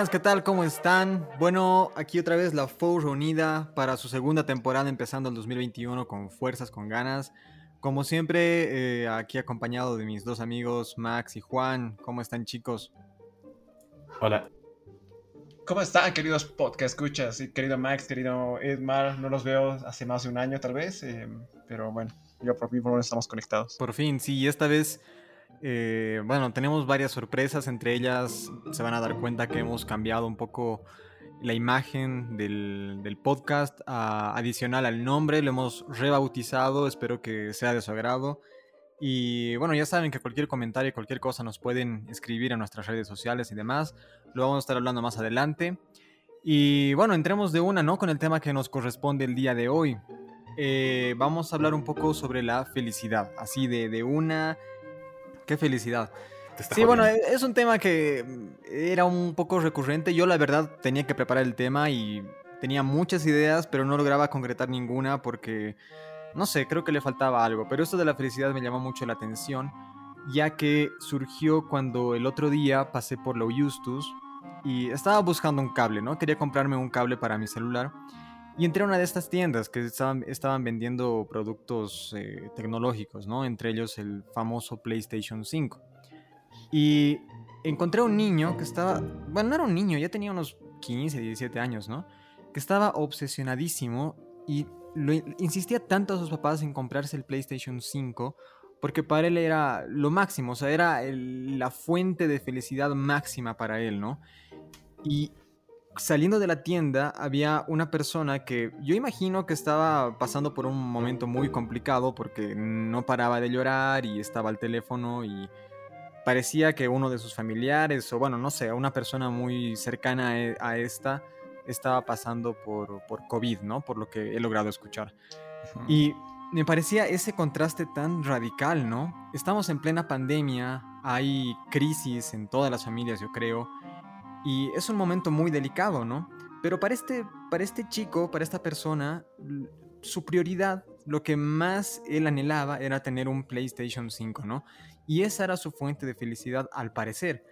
buenas, ¿qué tal? ¿Cómo están? Bueno, aquí otra vez la FOU reunida para su segunda temporada empezando el 2021 con fuerzas, con ganas. Como siempre, eh, aquí acompañado de mis dos amigos Max y Juan. ¿Cómo están chicos? Hola. ¿Cómo están, queridos podcast escuchas? Querido Max, querido Edmar, no los veo hace más de un año tal vez, eh, pero bueno, yo por fin por estamos conectados. Por fin, sí, esta vez eh, bueno, tenemos varias sorpresas, entre ellas se van a dar cuenta que hemos cambiado un poco la imagen del, podcast, adicional al nombre, lo hemos rebautizado, espero que sea de su agrado. Y bueno, ya saben que cualquier comentario, cualquier cosa nos pueden escribir a nuestras redes sociales y demás. Lo vamos a estar hablando más adelante. Y bueno, entremos de una, ¿no? Con el tema que nos corresponde el día de hoy. Eh, vamos a hablar un poco sobre la felicidad, así de, de una Qué felicidad. Sí, bueno, es un tema que era un poco recurrente. Yo la verdad tenía que preparar el tema y tenía muchas ideas, pero no lograba concretar ninguna porque, no sé, creo que le faltaba algo. Pero esto de la felicidad me llamó mucho la atención, ya que surgió cuando el otro día pasé por la Justus y estaba buscando un cable, ¿no? Quería comprarme un cable para mi celular. Y entré a una de estas tiendas que estaban, estaban vendiendo productos eh, tecnológicos, ¿no? Entre ellos el famoso PlayStation 5. Y encontré a un niño que estaba, bueno, no era un niño, ya tenía unos 15, 17 años, ¿no? Que estaba obsesionadísimo y insistía tanto a sus papás en comprarse el PlayStation 5 porque para él era lo máximo, o sea, era la fuente de felicidad máxima para él, ¿no? Y saliendo de la tienda había una persona que yo imagino que estaba pasando por un momento muy complicado porque no paraba de llorar y estaba al teléfono y parecía que uno de sus familiares o bueno, no sé, una persona muy cercana e, a esta estaba pasando por, por COVID, ¿no? Por lo que he logrado escuchar. Y me parecía ese contraste tan radical, ¿no? Estamos en plena pandemia, hay crisis en todas las familias, yo creo y es un momento muy delicado, ¿no? Pero para este, para este chico, para esta persona, su prioridad, lo que más él anhelaba era tener un PlayStation 5, ¿no? Y esa era su fuente de felicidad al parecer.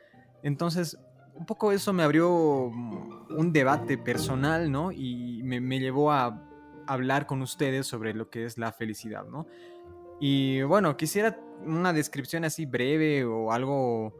Entonces, un poco eso me abrió un debate personal, ¿no? Y me, me llevó a hablar con ustedes sobre lo que es la felicidad, ¿no? Y bueno, quisiera una descripción así breve o algo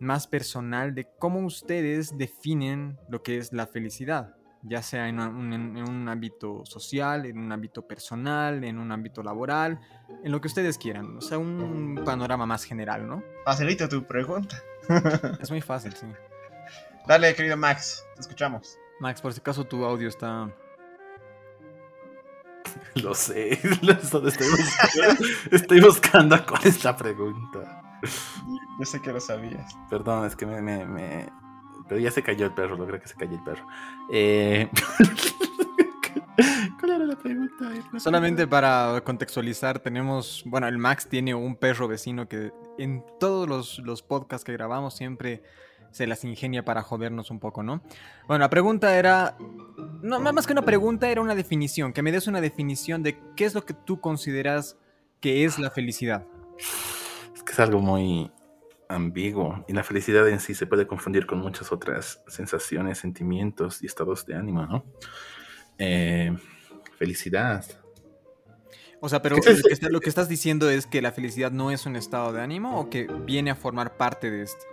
más personal de cómo ustedes definen lo que es la felicidad, ya sea en un, ámbito social, en un ámbito personal, en un ámbito laboral, en lo que ustedes quieran, o sea, un panorama más general, ¿no? Facilita tu pregunta. es muy fácil, sí. Dale, querido Max, te escuchamos. Max, por si acaso tu audio está... Lo sé, estoy buscando, estoy buscando cuál es la pregunta. Yo sé que lo sabías. Perdón, es que me, me, Pero ya se cayó el perro, logré que se cayó el perro. Eh... ¿Cuál era la pregunta? Solamente para contextualizar, tenemos. Bueno, el Max tiene un perro vecino que en todos los, los podcasts que grabamos siempre se las ingenia para jodernos un poco, ¿no? Bueno, la pregunta era, no, más que una pregunta, era una definición, que me des una definición de qué es lo que tú consideras que es la felicidad es algo muy ambiguo y la felicidad en sí se puede confundir con muchas otras sensaciones, sentimientos y estados de ánimo, ¿no? Eh, felicidad. O sea, pero lo que, estás diciendo es que la felicidad no es un estado de ánimo o que viene a formar parte de esto.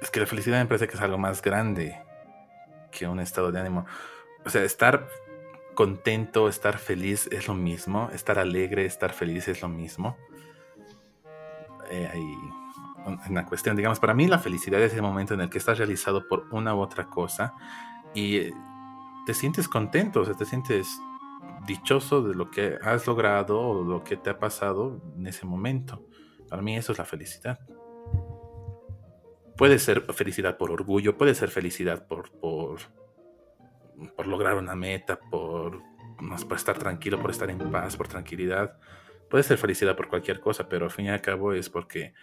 Es que la felicidad me parece que es algo más grande que un estado de ánimo. O sea, estar contento, estar feliz es lo mismo, estar alegre, estar feliz es lo mismo eh, hay una cuestión. Digamos, para mí la felicidad es el momento en el que estás realizado por una u otra cosa y eh, te sientes contento, o sea, te sientes dichoso de lo que has logrado o lo que te ha pasado en ese momento. Para mí eso es la felicidad. Puede ser felicidad por orgullo, puede ser felicidad por, por, lograr una meta, por, por estar tranquilo, por estar en paz, por tranquilidad puede ser felicidad por cualquier cosa, pero al fin y al cabo es porque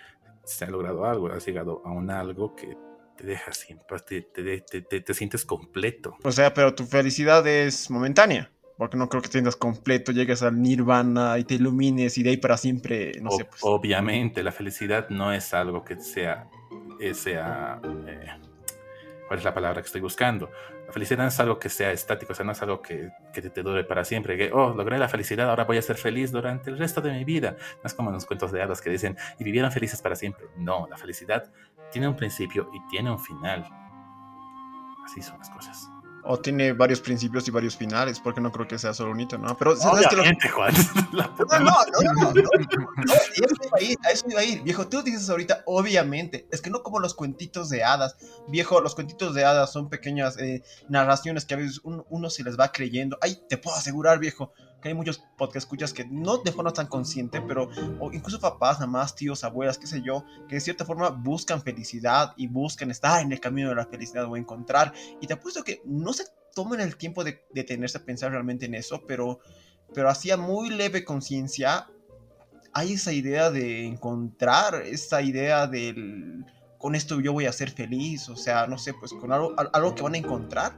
se ha logrado algo, has llegado a un algo que te deja siempre, te, te, sientes completo. O sea, pero tu felicidad es momentánea. Porque no creo que te sientas completo, llegues al nirvana y te ilumines y de ahí para siempre, no sé. Pues. Obviamente, la felicidad no es algo que sea, sea eh, cuál es la palabra que estoy buscando. La felicidad no es algo que sea estático, o sea, no es algo que, que te dure para siempre, que, oh, logré la felicidad, ahora voy a ser feliz durante el resto de mi vida. No es como en los cuentos de hadas que dicen, y vivieron felices para siempre. No, la felicidad tiene un principio y tiene un final. Así son las cosas. O tiene varios principios y varios finales, porque no creo que sea solo un hito, ¿no? Pero ¿sabes que Juan. no, no, no, no, no, no, eso iba a ir, a eso iba a ir. Viejo, tú dices ahorita, obviamente, es que no como los cuentitos de hadas. Viejo, los cuentitos de hadas son pequeñas eh, narraciones que a veces uno se les va creyendo. Ay, te puedo asegurar, viejo, que hay muchos podcast escuchas que no de forma tan consciente, pero o incluso papás, mamás, tíos, abuelas, qué sé yo, que de cierta forma buscan felicidad y buscan estar en el camino de la felicidad o encontrar. Y te apuesto que no se toman el tiempo de detenerse a pensar realmente en eso, pero, pero hacía muy leve conciencia, hay esa idea de encontrar, esa idea del con esto yo voy a ser feliz, o sea, no sé, pues con algo, algo que van a encontrar,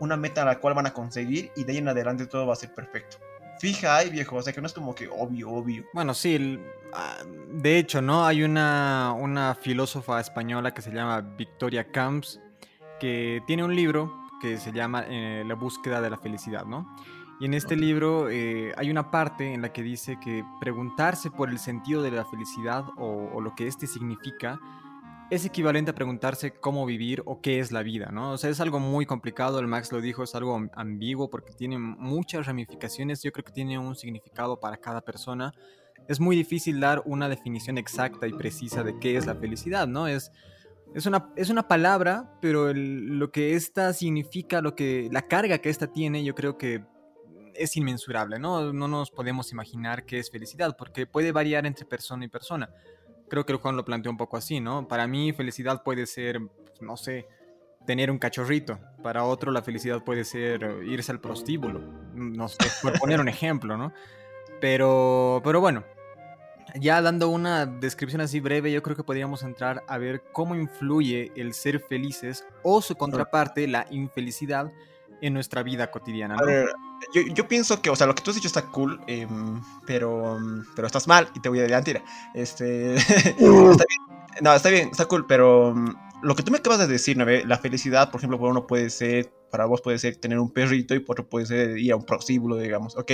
una meta a la cual van a conseguir y de ahí en adelante todo va a ser perfecto fija hay, viejo. O sea, que no es como que obvio, obvio. Bueno, sí. Ah, de hecho, ¿no? Hay una, una filósofa española que se llama Victoria Camps, que tiene un libro que se llama eh, La búsqueda de la felicidad, ¿no? Y en este libro eh, hay una parte en la que dice que preguntarse por el sentido de la felicidad o, o lo que éste significa es equivalente a preguntarse cómo vivir o qué es la vida, ¿no? O sea, es algo muy complicado, el Max lo dijo, es algo ambiguo porque tiene muchas ramificaciones, yo creo que tiene un significado para cada persona. Es muy difícil dar una definición exacta y precisa de qué es la felicidad, ¿no? Es, es, una, es una palabra, pero lo que esta significa, lo que, la carga que esta tiene, yo creo que es inmensurable, ¿no? No nos podemos imaginar qué es felicidad porque puede variar entre persona y persona creo que el Juan lo planteó un poco así, ¿no? Para mí felicidad puede ser, no sé, tener un cachorrito. Para otro la felicidad puede ser irse al prostíbulo. No sé, por poner un ejemplo, ¿no? Pero, pero bueno, ya dando una descripción así breve, yo creo que podríamos entrar a ver cómo influye el ser felices o su contraparte, la infelicidad, en nuestra vida cotidiana. A ver, yo, yo, pienso que, o sea, lo que tú has dicho está cool, em, pero, pero estás mal y te voy a decir, este, uh. está bien, no, está bien, está cool, pero lo que tú me acabas de decir, ¿no? la felicidad, por ejemplo, para uno puede ser, para vos puede ser tener un perrito y por otro puede ser ir a un prostíbulo, digamos, ok.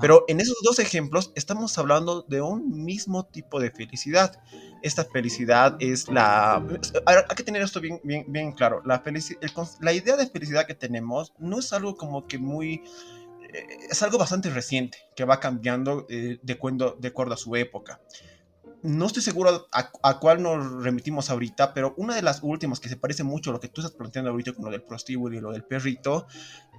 Pero en esos dos ejemplos estamos hablando de un mismo tipo de felicidad. Esta felicidad es la... hay que tener esto bien, bien, bien claro. La, la idea de felicidad que tenemos no es algo como que muy eh, es algo bastante reciente, que va cambiando eh, de, acuerdo, de acuerdo a su época no estoy seguro a, cuál nos remitimos ahorita, pero una de las últimas que se parece mucho a lo que tú estás planteando ahorita con lo del prostíbulo y lo del perrito,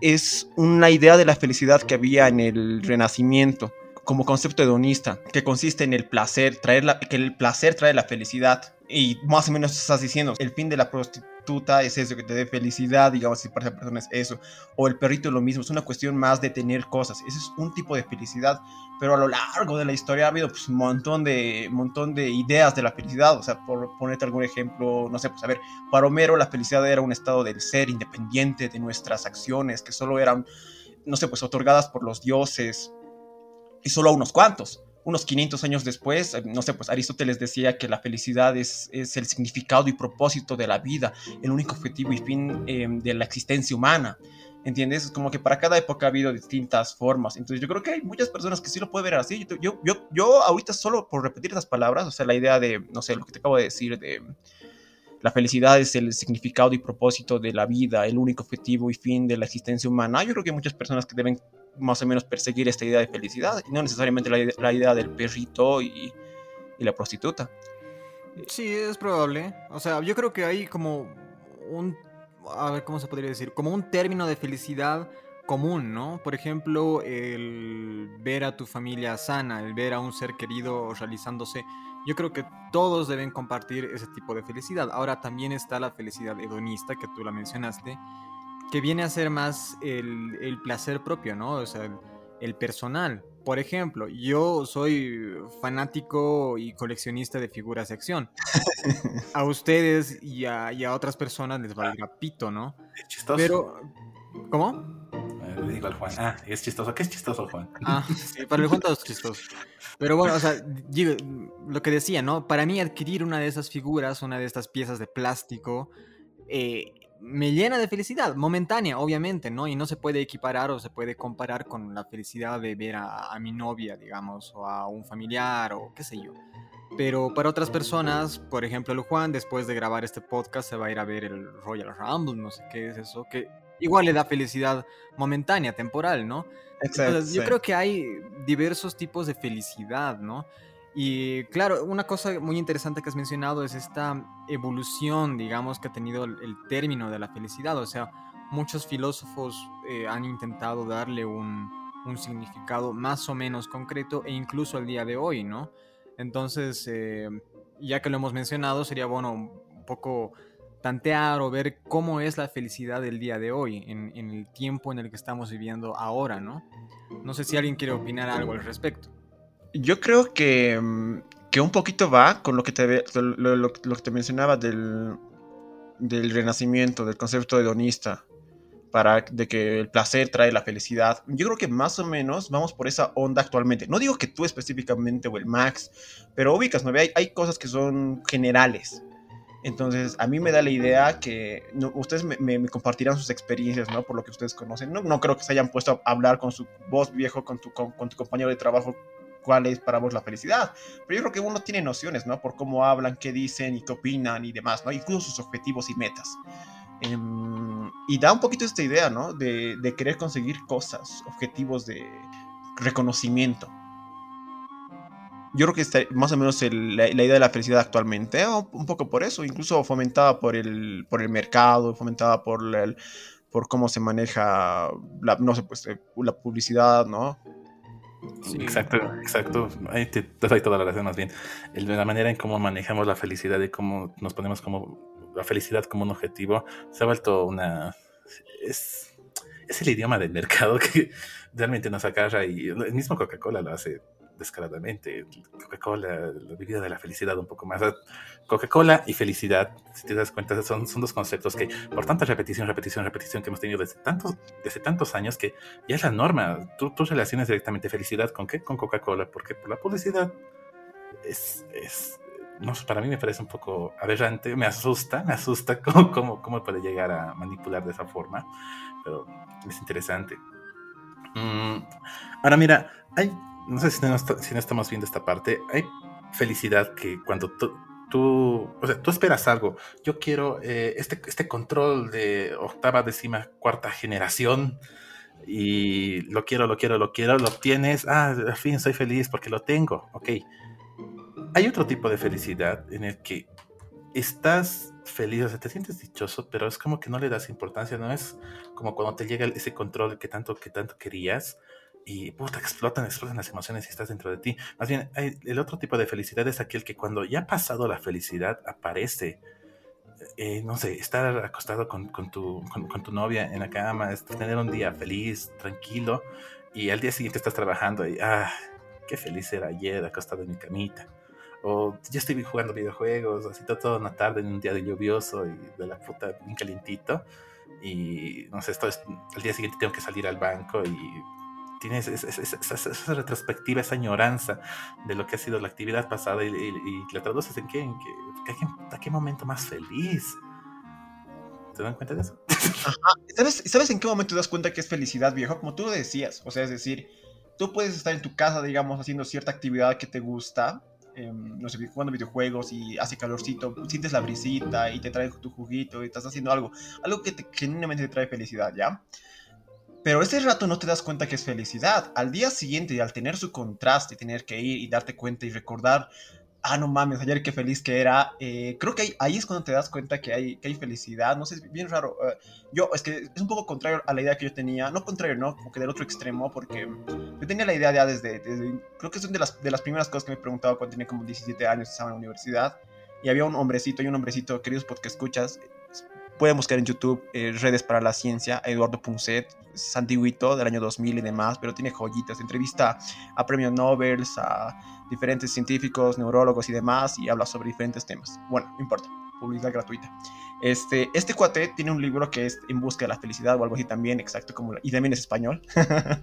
es una idea de la felicidad que había en el Renacimiento como concepto hedonista, que consiste en el placer, traer la, que el placer trae la felicidad. Y más o menos estás diciendo, el fin de la prostituta es eso, que te dé felicidad, digamos, si para esa persona es eso. O el perrito es lo mismo, es una cuestión más de tener cosas. Ese es un tipo de felicidad. Pero a lo largo de la historia ha habido pues, un montón de, montón de ideas de la felicidad. O sea, por ponerte algún ejemplo, no sé, pues a ver, para Homero la felicidad era un estado del ser independiente de nuestras acciones, que solo eran, no sé, pues otorgadas por los dioses y solo a unos cuantos. Unos 500 años después, eh, no sé, pues Aristóteles decía que la felicidad es, es el significado y propósito de la vida, el único objetivo y fin em, de la existencia humana. ¿Entiendes? Es como que para cada época ha habido distintas formas. Entonces yo creo que hay muchas personas que sí lo pueden ver así. Yo, yo, yo ahorita solo por repetir esas palabras, o sea, la idea de, no sé, lo que te acabo de decir, de la felicidad es el significado y propósito de la vida, el único objetivo y fin de la existencia humana. Yo creo que hay muchas personas que deben más o menos perseguir esta idea de felicidad, y no necesariamente la, idea del perrito y, la prostituta. Sí, es probable. O sea, yo creo que hay como un, a ver, ¿cómo se podría decir? Como un término de felicidad común, ¿no? Por ejemplo, el ver a tu familia sana, el ver a un ser querido realizándose. Yo creo que todos deben compartir ese tipo de felicidad. Ahora también está la felicidad hedonista, que tú la mencionaste, que viene a ser más el, placer propio, ¿no? O sea, el, personal. Por ejemplo, yo soy fanático y coleccionista de figuras de acción. A ustedes y a, otras personas les va a pito, ¿no? Es chistoso. Pero, ¿cómo? Le digo al Juan, ah, es chistoso. ¿Qué es chistoso, Juan? Ah, sí, para el Juan todo es chistoso. Pero bueno, o sea, lo que decía, ¿no? Para mí adquirir una de esas figuras, una de estas piezas de plástico, eh, me llena de felicidad, momentánea, obviamente, ¿no? Y no se puede equiparar o se puede comparar con la felicidad de ver a, mi novia, digamos, o a un familiar o qué sé yo. Pero para otras personas, por ejemplo, el Juan, después de grabar este podcast, se va a ir a ver el Royal Rumble, no sé qué es eso, que igual le da felicidad momentánea, temporal, ¿no? Exacto. yo creo que hay diversos tipos de felicidad, ¿no? Y claro, una cosa muy interesante que has mencionado es esta evolución, digamos, que ha tenido el, término de la felicidad. O sea, muchos filósofos eh, han intentado darle un, significado más o menos concreto e incluso al día de hoy, ¿no? Entonces, eh, ya que lo hemos mencionado, sería bueno un poco tantear o ver cómo es la felicidad del día de hoy, en, en el tiempo en el que estamos viviendo ahora, ¿no? No sé si alguien quiere opinar algo al respecto. Yo creo que, mm, que, un poquito va con lo que te, lo, que te mencionaba del, del renacimiento, del concepto hedonista, para de que el placer trae la felicidad. Yo creo que más o menos vamos por esa onda actualmente. No digo que tú específicamente o el Max, pero ubicas, ¿no? Hay, hay cosas que son generales. Entonces, a mí me da la idea que ustedes me, compartirán sus experiencias, ¿no? Por lo que ustedes conocen. No, no creo que se hayan puesto a hablar con su voz viejo, con tu, con tu compañero de trabajo cuál es para vos la felicidad. Pero yo creo que uno tiene nociones, ¿no? Por cómo hablan, qué dicen y qué opinan y demás, ¿no? Incluso sus objetivos y metas. Em, y da un poquito esta idea, ¿no? De, querer conseguir cosas, objetivos de reconocimiento. Yo creo que está más o menos la, idea de la felicidad actualmente, un poco por eso, incluso fomentada por el, por el mercado, fomentada por, por cómo se maneja, la, no sé, pues, eh, la publicidad, ¿no? Exacto, exacto. Ahí te, doy toda la razón más bien. la manera en cómo manejamos la felicidad y cómo nos ponemos como la felicidad como un objetivo se ha vuelto una... Es, es el idioma del mercado que realmente nos agarra y el mismo Coca-Cola lo hace descaradamente. Coca-Cola, la bebida de la felicidad un poco más. Coca-Cola y felicidad, si te das cuenta, son, son dos conceptos que por tanta repetición, repetición, repetición que hemos tenido desde tantos, desde tantos años que ya es la norma. Tú, tú relacionas directamente felicidad con qué? Con Coca-Cola, porque por la publicidad es, es no, para mí me parece un poco aberrante, me asusta, me asusta cómo, cómo, cómo puede llegar a manipular de esa forma, pero es interesante. Mm, ahora mira, hay no sé si no, si no estamos viendo esta parte, hay felicidad que cuando tú, tú, o sea, tú esperas algo. Yo quiero eh, este, este control de octava, décima, cuarta generación y lo quiero, lo quiero, lo quiero, lo obtienes. Ah, al fin soy feliz porque lo tengo. Ok. Hay otro tipo de felicidad en el que estás feliz, o sea, te sientes dichoso, pero es como que no le das importancia, no es como cuando te llega ese control que tanto, que tanto querías y puta, explotan, explotan las emociones y estás dentro de ti. Más bien, el otro tipo de felicidad es aquel que cuando ya ha pasado la felicidad aparece. Eh, no sé, estar acostado con, con, tu, con, tu novia en la cama, tener un día feliz, tranquilo, y al día siguiente estás trabajando y, ah, qué feliz era ayer acostado en mi camita. O yo estoy jugando videojuegos, así toda una tarde en un día de lluvioso y de la puta bien calientito. Y no sé, esto es, al día siguiente tengo que salir al banco y tienes esa, retrospectiva, esa añoranza de lo que ha sido la actividad pasada y, la traduces en qué, en qué, a qué momento más feliz. ¿Te dan cuenta de eso? ¿Sabes, ¿Sabes en qué momento te das cuenta que es felicidad, viejo? Como tú lo decías, o sea, es decir, tú puedes estar en tu casa, digamos, haciendo cierta actividad que te gusta, em, no sé, jugando videojuegos y hace calorcito, sientes la brisita y te trae tu juguito y estás haciendo algo, algo que te, genuinamente te trae felicidad, ¿ya? Pero ese rato no te das cuenta que es felicidad. Al día siguiente, al tener su contraste, tener que ir y darte cuenta y recordar, ah, no mames, ayer qué feliz que era, eh, creo que ahí, es cuando te das cuenta que hay, que hay felicidad. No sé, es bien raro. Eh, yo, es que es un poco contrario a la idea que yo tenía. No contrario, no, como que del otro extremo, porque yo tenía la idea ya desde, creo que es de las, de las primeras cosas que me preguntaba cuando tenía como 17 años, estaba en la universidad. Y había un hombrecito y un hombrecito, queridos porque escuchas, Pueden buscar en YouTube eh, Redes para la Ciencia, Eduardo Punset, es antiguito del año 2000 y demás, pero tiene joyitas. Entrevista a premios Nobel, a diferentes científicos, neurólogos y demás, y habla sobre diferentes temas. Bueno, no importa, publicidad gratuita. Este, este cuate tiene un libro que es En busca de la felicidad o algo así también, exacto como, y también es español.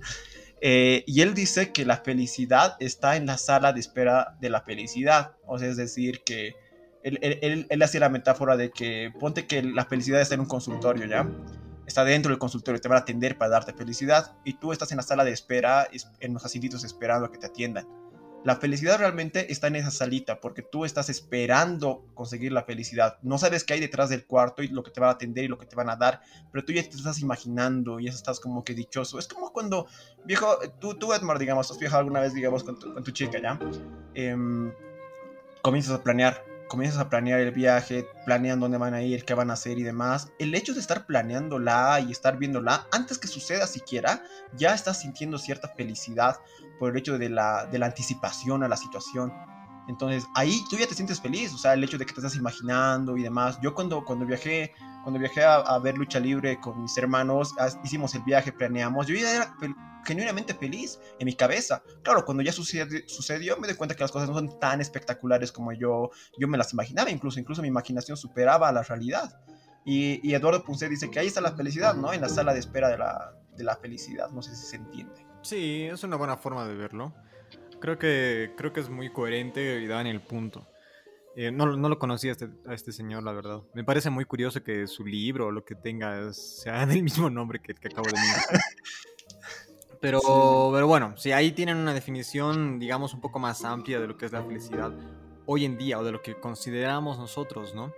Eh, y él dice que la felicidad está en la sala de espera de la felicidad, o sea, es decir, que él, él, él, hacía la metáfora de que ponte que la felicidad está en un consultorio, ¿ya? Está dentro del consultorio, te van a atender para darte felicidad y tú estás en la sala de espera, en los asientos esperando a que te atiendan. La felicidad realmente está en esa salita porque tú estás esperando conseguir la felicidad. No sabes qué hay detrás del cuarto y lo que te van a atender y lo que te van a dar, pero tú ya te estás imaginando y ya estás como que dichoso. Es como cuando, viejo, tú, tú Edmar, digamos, has viajado alguna vez, digamos, con tu, con tu chica, ¿ya? Em, comienzas a planear, comienzas a planear el viaje, planean dónde van a ir, qué van a hacer y demás. El hecho de estar planeándola y estar viéndola, antes que suceda siquiera, ya estás sintiendo cierta felicidad por el hecho de la, de la anticipación a la situación. Entonces ahí tú ya te sientes feliz, o sea, el hecho de que te estás imaginando y demás. Yo cuando, cuando viajé, cuando viajé a, ver lucha libre con mis hermanos, hicimos el viaje, planeamos, yo ya era genuinamente feliz en mi cabeza. Claro, cuando ya sucedió, sucedió me di cuenta que las cosas no son tan espectaculares como yo, yo me las imaginaba, incluso, incluso mi imaginación superaba a la realidad. Y, y Eduardo Punce dice que ahí está la felicidad, ¿no? En la sala de espera de la, de la felicidad, no sé si se entiende. Sí, es una buena forma de verlo. Creo que, creo que es muy coherente y da en el punto. Eh, no, no, lo conocía este, a este, señor, la verdad. Me parece muy curioso que su libro o lo que tenga sea del mismo nombre que, que acabo de mencionar. Pero, pero bueno, si ahí tienen una definición, digamos, un poco más amplia de lo que es la felicidad hoy en día o de lo que consideramos nosotros, ¿no?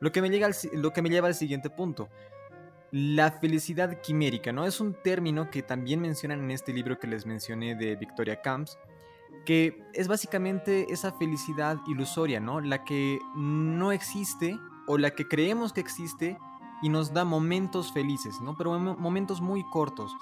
Lo que me, llega lo que me lleva al siguiente punto. La felicidad quimérica, ¿no? Es un término que también mencionan en este libro que les mencioné de Victoria Camps, que es básicamente esa felicidad ilusoria, ¿no? La que no existe o la que creemos que existe y nos da momentos felices, ¿no? Pero momentos muy cortos.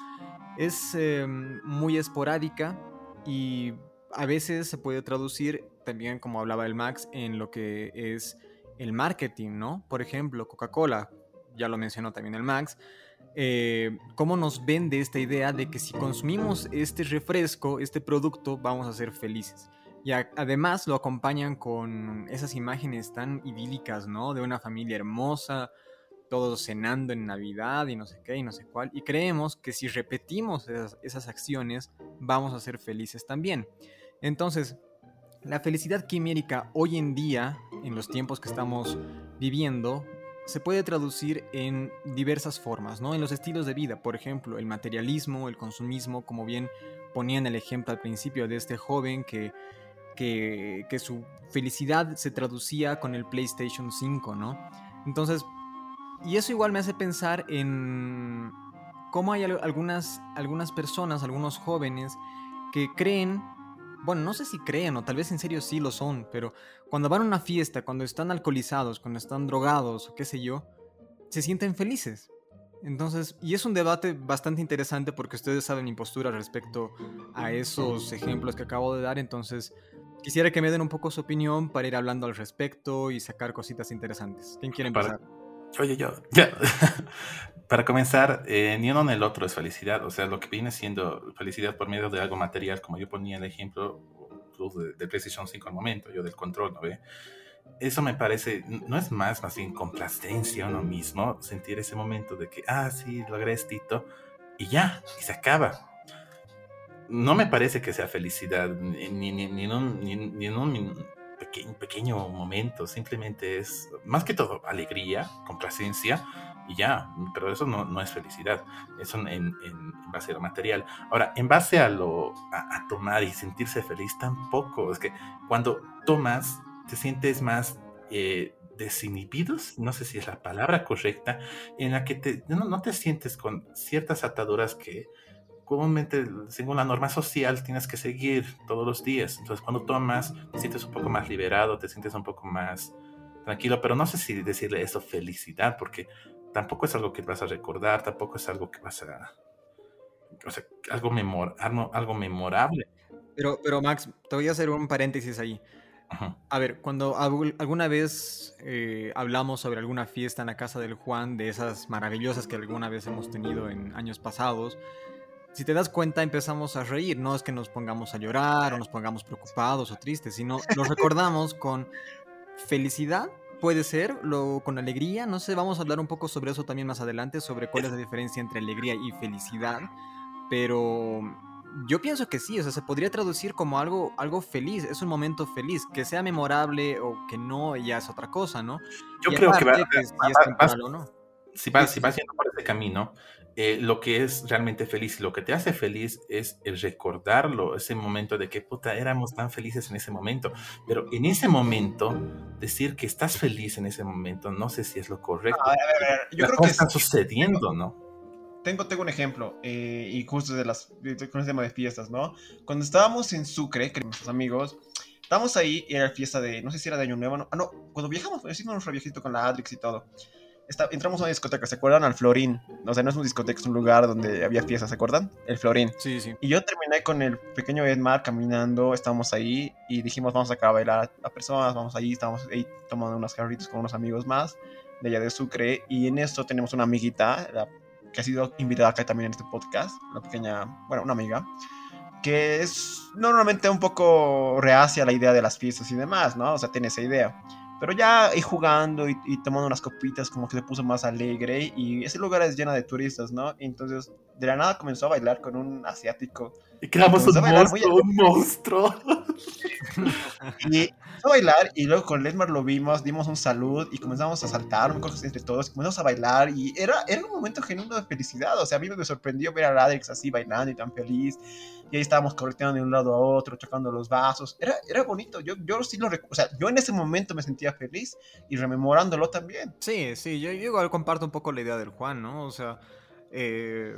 Es em, muy esporádica y a veces se puede traducir también, como hablaba el Max, en lo que es el marketing, ¿no? Por ejemplo, Coca-Cola ya lo mencionó también el Max, eh, cómo nos vende esta idea de que si consumimos este refresco, este producto, vamos a ser felices. Y además lo acompañan con esas imágenes tan idílicas, ¿no? De una familia hermosa, todos cenando en Navidad y no sé qué y no sé cuál. Y creemos que si repetimos esas, esas acciones, vamos a ser felices también. Entonces, la felicidad quimérica hoy en día, en los tiempos que estamos viviendo, se puede traducir en diversas formas, ¿no? En los estilos de vida, por ejemplo, el materialismo, el consumismo, como bien ponían el ejemplo al principio de este joven que, que, que su felicidad se traducía con el PlayStation 5, ¿no? Entonces, y eso igual me hace pensar en cómo hay algunas, algunas personas, algunos jóvenes, que creen bueno, no sé si creen o tal vez en serio sí lo son, pero cuando van a una fiesta, cuando están alcoholizados, cuando están drogados o qué sé yo, se sienten felices. Entonces, y es un debate bastante interesante porque ustedes saben mi postura respecto a esos ejemplos que acabo de dar, entonces quisiera que me den un poco su opinión para ir hablando al respecto y sacar cositas interesantes. ¿Quién quiere empezar? Oye, yo, ya. Para comenzar, eh, ni uno ni el otro es felicidad. O sea, lo que viene siendo felicidad por medio de algo material, como yo ponía el ejemplo de, de PlayStation 5 al momento, yo del control, ¿no ve? Eso me parece, no es más, más bien complacencia uno mismo, sentir ese momento de que, ah, sí, logré esto, y ya, y se acaba. No me parece que sea felicidad, ni, ni, ni, en, un, ni en un pequeño, pequeño momento, simplemente es más que todo alegría, complacencia y ya, pero eso no, no es felicidad, eso en, en, base a lo material. Ahora, en base a lo a, tomar y sentirse feliz tampoco, es que cuando tomas te sientes más eh, desinhibidos, no sé si es la palabra correcta, en la que te, no, no te sientes con ciertas ataduras que comúnmente, según la norma social, tienes que seguir todos los días. Entonces, cuando tomas, te sientes un poco más liberado, te sientes un poco más tranquilo, pero no sé si decirle eso felicidad, porque tampoco es algo que vas a recordar, tampoco es algo que vas a... O sea, algo, memor, algo, algo memorable. Pero, pero Max, te voy a hacer un paréntesis ahí. A ver, cuando alguna vez eh, hablamos sobre alguna fiesta en la casa del Juan, de esas maravillosas que alguna vez hemos tenido en años pasados, si te das cuenta empezamos a reír, no es que nos pongamos a llorar o nos pongamos preocupados o tristes, sino lo recordamos con felicidad Puede ser, lo, con alegría, no sé, vamos a hablar un poco sobre eso también más adelante, sobre cuál es la diferencia entre alegría y felicidad, pero yo pienso que sí, o sea, se podría traducir como algo, algo feliz, es un momento feliz, que sea memorable o que no, ya es otra cosa, ¿no? Yo Y creo que, va, que si va- es va- no. si Sí, si sí, sí. yendo por ese camino, eh, lo que es realmente feliz, lo que te hace feliz es el recordarlo, ese momento de que puta, éramos tan felices en ese momento. Pero en ese momento, decir que estás feliz en ese momento, no sé si es lo correcto. A ver, a ver, yo creo que sí. sucediendo, ¿no? Tengo, tengo un ejemplo, eh, y justo de las, con el tema de fiestas, ¿no? Cuando estábamos en Sucre, con nuestros amigos, estábamos ahí, y era fiesta de, no sé si era de Año Nuevo, no, ah, no, cuando viajamos, hicimos nuestro viajito con la Adrix y todo. Está- entramos a una discoteca, ¿se acuerdan? Al Florín. O sea, no es una discoteca, es un lugar donde había fiestas, ¿se acuerdan? El Florín. Sí, sí. Y yo terminé con el pequeño Edmar caminando, estábamos ahí y dijimos vamos a sacar a bailar a personas, vamos ahí, estábamos ahí tomando unas carritos con unos amigos más de allá de Sucre y en esto tenemos una amiguita la- que ha sido invitada acá también en este podcast, una pequeña, bueno, una amiga, que es normalmente un poco reacia a la idea de las fiestas y demás, ¿no? O sea, tiene esa idea. Pero ya ahí jugando y, y tomando unas copitas, como que se puso más alegre. Y ese lugar es lleno de turistas, ¿no? Entonces, de la nada comenzó a bailar con un asiático. Y creamos un bailar monstruo, un monstruo. Y a bailar. Y luego con Ledmar lo vimos, dimos un salud y comenzamos a saltar, me acuerdo que entre todos. Comenzamos a bailar. Y era, era un momento genuino de felicidad. O sea, a mí me sorprendió ver a Ladrix así bailando y tan feliz. Y ahí estábamos correteando de un lado a otro, chocando los vasos. Era, era bonito. Yo, yo sí lo recuerdo. O sea, yo en ese momento me sentía feliz y rememorándolo también. Sí, sí, yo, yo igual comparto un poco la idea del Juan, ¿no? O sea, eh,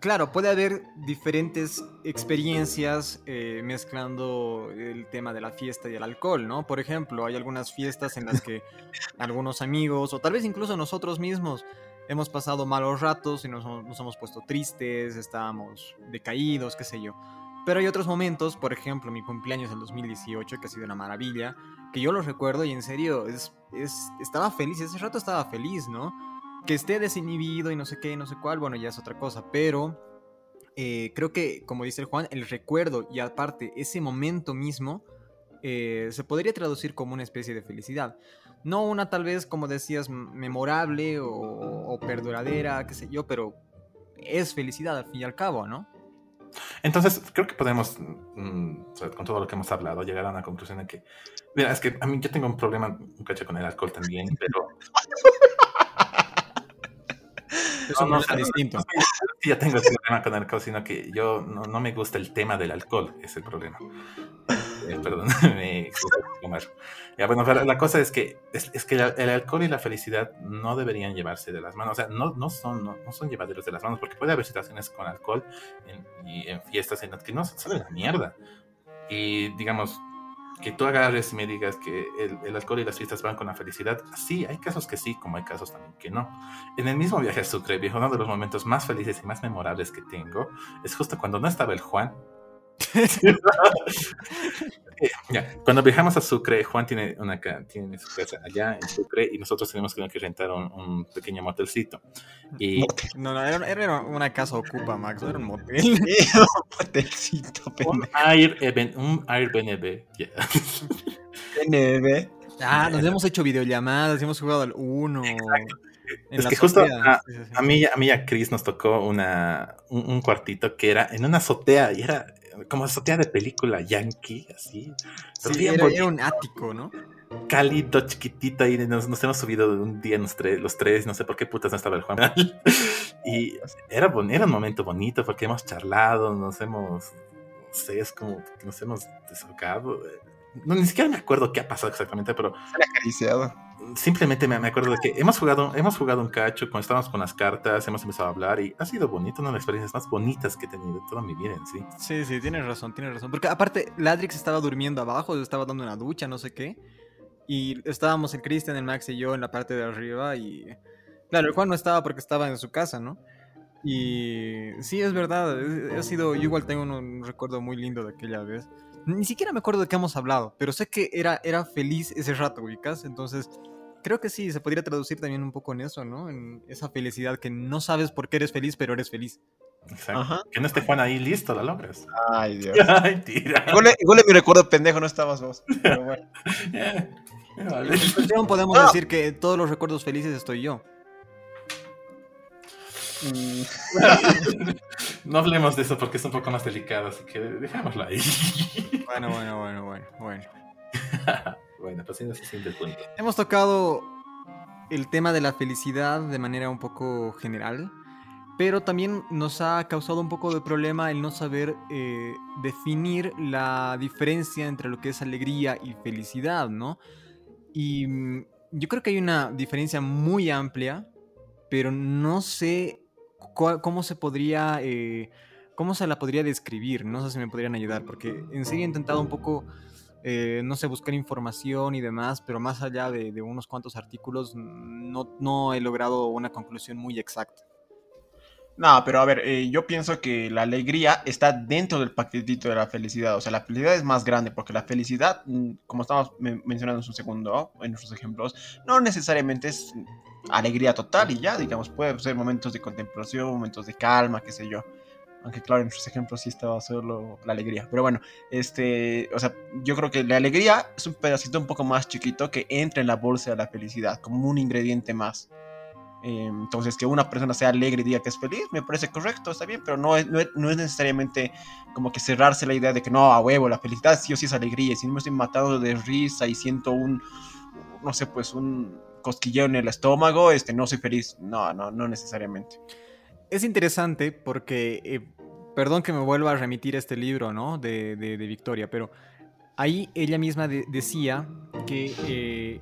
claro, puede haber diferentes experiencias eh, mezclando el tema de la fiesta y el alcohol, ¿no? Por ejemplo, hay algunas fiestas en las que algunos amigos, o tal vez incluso nosotros mismos, hemos pasado malos ratos y nos, nos hemos puesto tristes, estábamos decaídos, qué sé yo. Pero hay otros momentos, por ejemplo, mi cumpleaños del 2018, que ha sido una maravilla, que yo lo recuerdo y en serio, es, es, estaba feliz, ese rato estaba feliz, ¿no? Que esté desinhibido y no sé qué, no sé cuál, bueno, ya es otra cosa, pero eh, creo que, como dice el Juan, el recuerdo y aparte ese momento mismo eh, se podría traducir como una especie de felicidad. No una tal vez, como decías, memorable o, o perduradera, qué sé yo, pero es felicidad al fin y al cabo, ¿no? Entonces, creo que podemos, mm, con todo lo que hemos hablado, llegar a una conclusión de que, mira, es que a mí yo tengo un problema, un cacho con el alcohol también, pero Es No, un no, no, distinto. yo tengo el problema con el alcohol, sino que yo no, no me gusta el tema del alcohol, es el problema. Eh, perdón, me tomar. Ya, bueno, la cosa es que, es, es que el, el alcohol y la felicidad no deberían llevarse de las manos, o sea, no, no, son, no, no son llevaderos de las manos, porque puede haber situaciones con alcohol en- y en fiestas en las que no sale la mierda. Y digamos, que tú agarres y me digas que el, el alcohol y las fiestas van con la felicidad, sí, hay casos que sí, como hay casos también que no. En el mismo viaje a Sucre, viejo, uno de los momentos más felices y más memorables que tengo es justo cuando no estaba el Juan. Ya, Cuando viajamos a Sucre, Juan tiene, una, tiene su casa allá en Sucre y nosotros tenemos que, rentar un, un pequeño motelcito. Y No, no, era, era una casa ocupa, Max, no era un motel. Motelcito, un. Airbnb, un Airbnb, ya. NB. Ah, nos hemos hecho videollamadas, hemos jugado al 1. Es que justo a- A mí, a mí y a Chris nos tocó una, un, un cuartito que era en una azotea y era como azotea de película yankee, así. Pero Sí, bien era, un ático, ¿no? cálido, chiquitito, y nos, nos hemos subido un día los tres, los tres, no sé por qué putas no estaba el Juan. y era, un momento bonito porque hemos charlado, nos hemos, no sé, es como que nos hemos desahogado. No, ni siquiera me acuerdo qué ha pasado exactamente, pero Se le ha acariciado. Simplemente me, me acuerdo de que hemos jugado, hemos jugado un cacho, cuando estábamos con las cartas, hemos empezado a hablar y ha sido bonito, una de las experiencias más bonitas que he tenido en toda mi vida en sí. Sí, sí, tienes razón, tienes razón. Porque aparte, Ladrix estaba durmiendo abajo, estaba dando una ducha, no sé qué. Y estábamos el Cristian, el Max y yo en la parte de arriba. Y claro, el Juan no estaba porque estaba en su casa, ¿no? Y sí, es verdad, ha sido, yo igual tengo un, un recuerdo muy lindo de aquella vez. Ni siquiera me acuerdo de qué hemos hablado, pero sé que era, era feliz ese rato, ubicas. Entonces, creo que sí, se podría traducir también un poco en eso, ¿no? En esa felicidad que no sabes por qué eres feliz, pero eres feliz. Exacto. Ajá. Que no esté Juan ahí listo, la logras. Ay, Dios. Ay, tira. Igual, igual en mi recuerdo pendejo no estabas vos. Pero bueno. Eh, vale. En cuestión podemos No. decir que todos los recuerdos felices estoy yo. Mm. no hablemos de eso porque es un poco más delicado, así que dejémoslo ahí. Bueno, bueno, bueno, bueno, bueno. Bueno, pues no se siente el punto. Hemos tocado el tema de la felicidad de manera un poco general, pero también nos ha causado un poco de problema el no saber eh, definir la diferencia entre lo que es alegría y felicidad, ¿no? Y mm, yo creo que hay una diferencia muy amplia, pero no sé cómo se podría... Eh, ¿Cómo se la podría describir? No sé si me podrían ayudar, porque en serio he intentado un poco eh, no sé, buscar información y demás, pero más allá de, unos cuantos artículos, no, no, he logrado una conclusión muy exacta. No, pero a ver, eh, yo pienso que la alegría está dentro del paquetito de la felicidad. O sea, la felicidad es más grande porque la felicidad, como estamos mencionando en un segundo, en nuestros ejemplos, no necesariamente es alegría total y ya, digamos, puede ser momentos de contemplación, momentos de calma, qué sé yo. Aunque claro, en nuestros ejemplos sí estaba solo la alegría. Pero bueno, este, o sea, yo creo que la alegría es un pedacito un poco más chiquito que entra en la bolsa de la felicidad, como un ingrediente más. Eh, entonces, que una persona sea alegre y diga que es feliz, me parece correcto, está bien, pero no es, no es, necesariamente como que cerrarse la idea de que no, a huevo, la felicidad sí o sí es alegría. Si no me estoy matando de risa y siento un, no sé, pues un cosquilleo en el estómago, este, no soy feliz. No, no, no necesariamente. Es interesante porque eh, perdón que me vuelva a remitir este libro, ¿no? De, Victoria, pero ahí ella misma decía que eh,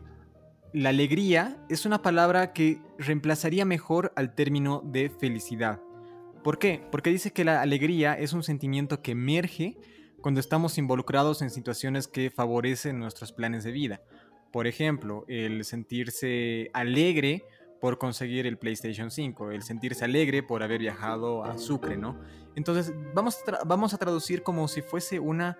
la alegría es una palabra que reemplazaría mejor al término de felicidad. ¿Por qué? Porque dice que la alegría es un sentimiento que emerge cuando estamos involucrados en situaciones que favorecen nuestros planes de vida. Por ejemplo, el sentirse alegre por conseguir el PlayStation 5, el sentirse alegre por haber viajado a Sucre, ¿no? Entonces, vamos a, vamos a traducir como si fuese una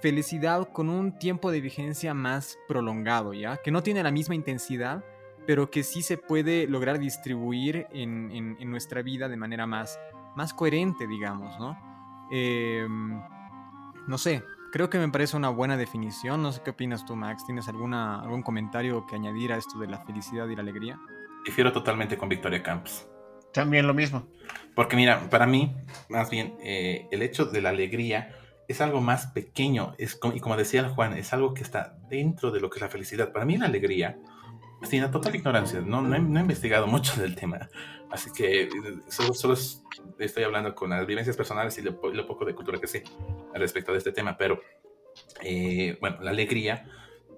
felicidad con un tiempo de vigencia más prolongado, ¿ya? Que no tiene la misma intensidad, pero que sí se puede lograr distribuir en, nuestra vida de manera más, más coherente, digamos, ¿no? Em, no sé, creo que me parece una buena definición. No sé qué opinas tú, Max. ¿Tienes alguna, algún comentario que añadir a esto de la felicidad y la alegría? Difiero totalmente con Victoria Camps. También lo mismo. Porque mira, para mí, más bien, eh, el hecho de la alegría es algo más pequeño. Es, y como decía Juan, es algo que está dentro de lo que es la felicidad. Para mí la alegría, sin total ignorancia, no, no, he, investigado mucho del tema. Así que eh, solo, estoy hablando con las vivencias personales y lo, poco de cultura que sé respecto de este tema. Pero, eh, bueno, la alegría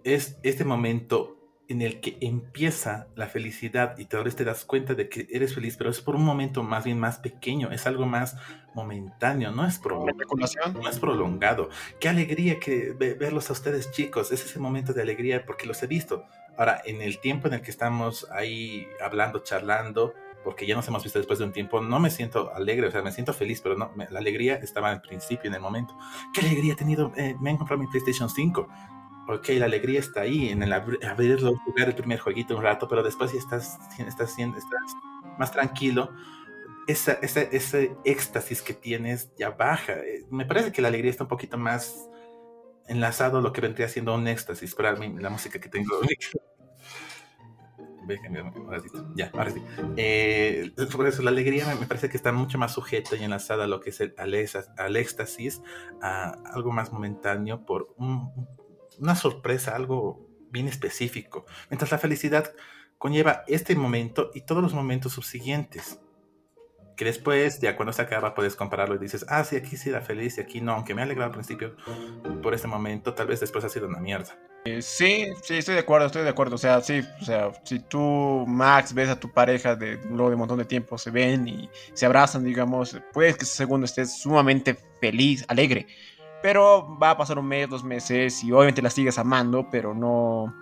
es este momento en el que empieza la felicidad y tal vez te das cuenta de que eres feliz, pero es por un momento más bien más pequeño, es algo más momentáneo, no es, no es prolongado. Qué alegría que verlos a ustedes chicos, es ese momento de alegría porque los he visto. Ahora, en el tiempo en el que estamos ahí hablando, charlando, porque ya nos hemos visto después de un tiempo, no me siento alegre, o sea, me siento feliz, pero no, la alegría estaba al principio, en el momento. ¿Qué alegría he tenido? Eh, me han comprado mi PlayStation 5 ok, la alegría está ahí, en el abrirlo, jugar el primer jueguito un rato, pero después si estás, estás, estás más tranquilo, esa, ese éxtasis que tienes ya baja. Eh, me parece que la alegría está un poquito más enlazado a lo que vendría siendo un éxtasis, para la música que tengo. Ya, ahora sí. Eh, por eso la alegría me, parece que está mucho más sujeta y enlazada a lo que es el, al, éxtasis, a algo más momentáneo por un, una sorpresa, algo bien específico. Mientras la felicidad conlleva este momento y todos los momentos subsiguientes. Que después, ya cuando se acaba, puedes compararlo y dices, ah, sí, aquí sí era feliz y aquí no, aunque me ha alegrado al principio por este momento, tal vez después ha sido una mierda. Eh, sí, sí, estoy de acuerdo, estoy de acuerdo. O sea, sí, o sea, si tú, Max, ves a tu pareja de luego de un montón de tiempo, se ven y se abrazan, digamos, puedes que ese segundo estés sumamente feliz, alegre. Pero va a pasar un mes, dos meses y obviamente la sigues amando, pero no,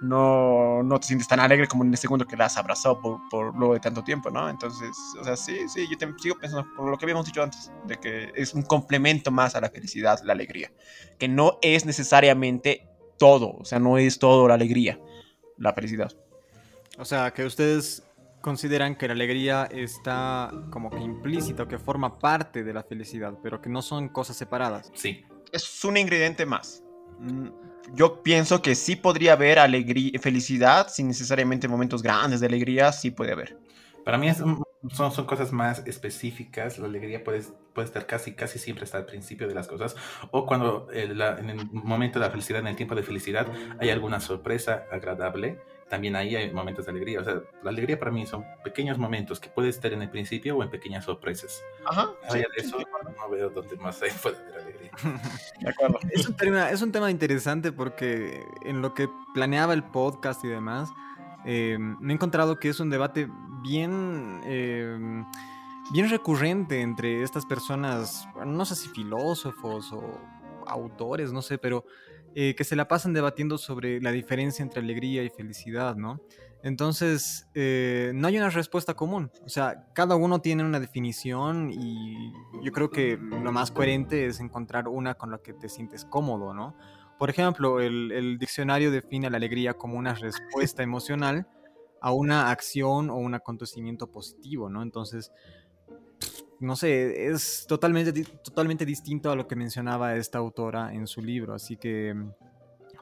no, no te sientes tan alegre como en el segundo que la has abrazado por, por luego de tanto tiempo, ¿no? Entonces, o sea, sí, sí, yo te, sigo pensando por lo que habíamos dicho antes, de que es un complemento más a la felicidad, la alegría, que no es necesariamente todo, o sea, no es todo la alegría, la felicidad. O sea, que ustedes consideran que la alegría está como que implícita o que forma parte de la felicidad, pero que no son cosas separadas. Sí. Es un ingrediente más. Mm, yo pienso que sí podría haber alegría, felicidad, sin necesariamente momentos grandes de alegría, sí puede haber. Para mí es son, son cosas más específicas. La alegría puede, puede estar casi, casi siempre está al principio de las cosas. O cuando en el momento de la felicidad, en el tiempo de felicidad, hay alguna sorpresa agradable. También ahí hay momentos de alegría. O sea, la alegría para mí son pequeños momentos que puede estar en el principio o en pequeñas sorpresas. Ajá. de eso no veo dónde más hay puede haber alegría. De acuerdo. Es un, tema, es un tema interesante porque en lo que planeaba el podcast y demás, eh, me he encontrado que es un debate bien, eh, bien recurrente entre estas personas, no sé si filósofos o autores, no sé, pero eh, que se la pasan debatiendo sobre la diferencia entre alegría y felicidad, ¿no? Entonces, no hay una respuesta común. O sea, cada uno tiene una definición y yo creo que lo más coherente es encontrar una con la que te sientes cómodo, ¿no? Por ejemplo, el, diccionario define la alegría como una respuesta emocional a una acción o un acontecimiento positivo, ¿no? Entonces, no sé, es totalmente, totalmente distinto a lo que mencionaba esta autora en su libro, así que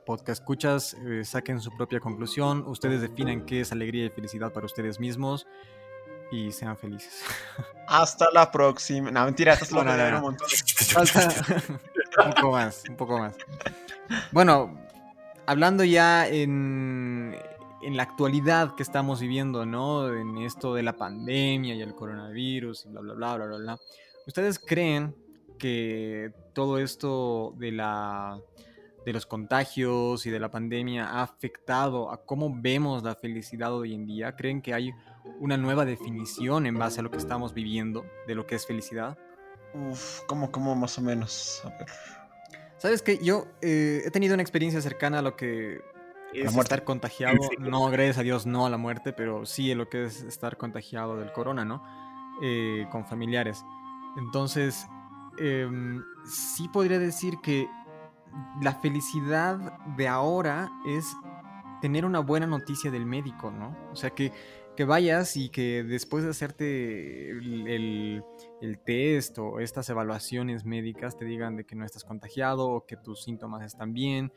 podcast escuchas, eh, saquen su propia conclusión, ustedes definen qué es alegría y felicidad para ustedes mismos y sean felices. Hasta la próxima. No, mentira, lo un montón. Falta un poco más, un poco más. Bueno, hablando ya en, en la actualidad que estamos viviendo, ¿no? En esto de la pandemia y el coronavirus y bla, bla, bla, bla, bla, bla. ¿Ustedes creen que todo esto de la de los contagios y de la pandemia ha afectado a cómo vemos la felicidad hoy en día? ¿Creen que hay una nueva definición en base a lo que estamos viviendo de lo que es felicidad? Uf, ¿cómo, cómo más o menos? A ver. Sabes que yo eh, he tenido una experiencia cercana a lo que es estar contagiado. No, gracias a Dios, no a la muerte, pero sí a lo que es estar contagiado del corona, ¿no? Eh, con familiares. Entonces, em, sí podría decir que la felicidad de ahora es tener una buena noticia del médico, ¿no? O sea, que que vayas y que después de hacerte el, test o estas evaluaciones médicas te digan de que no estás contagiado o que tus síntomas están bien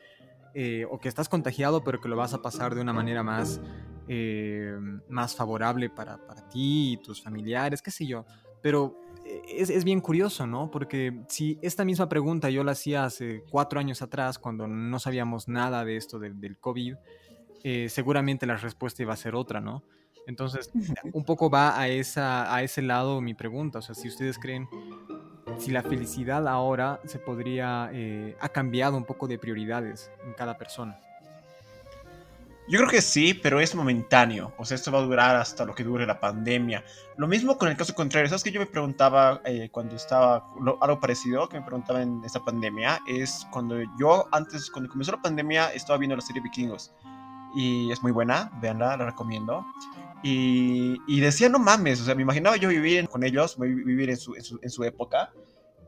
eh, o que estás contagiado pero que lo vas a pasar de una manera más, eh, más favorable para, ti y tus familiares, qué sé yo. Pero eh, es, bien curioso, ¿no? Porque si esta misma pregunta yo la hacía hace cuatro años atrás, cuando no sabíamos nada de esto del COVID, seguramente la respuesta iba a ser otra, ¿no? Entonces, un poco va a, esa, a ese lado mi pregunta. O sea, si ustedes creen si la felicidad ahora se podría, eh, ha cambiado un poco de prioridades en cada persona. Yo creo que sí, pero es momentáneo. O sea, esto va a durar hasta lo que dure la pandemia. Lo mismo con el caso contrario. ¿Sabes que yo me preguntaba eh, cuando estaba, algo parecido que me preguntaba en esta pandemia? Es cuando yo antes, cuando comenzó la pandemia, estaba viendo la serie Vikingos. Y es muy buena, véanla, la recomiendo. Y, decía, no mames, o sea, me imaginaba yo vivir con ellos, vivir en su, en su, época.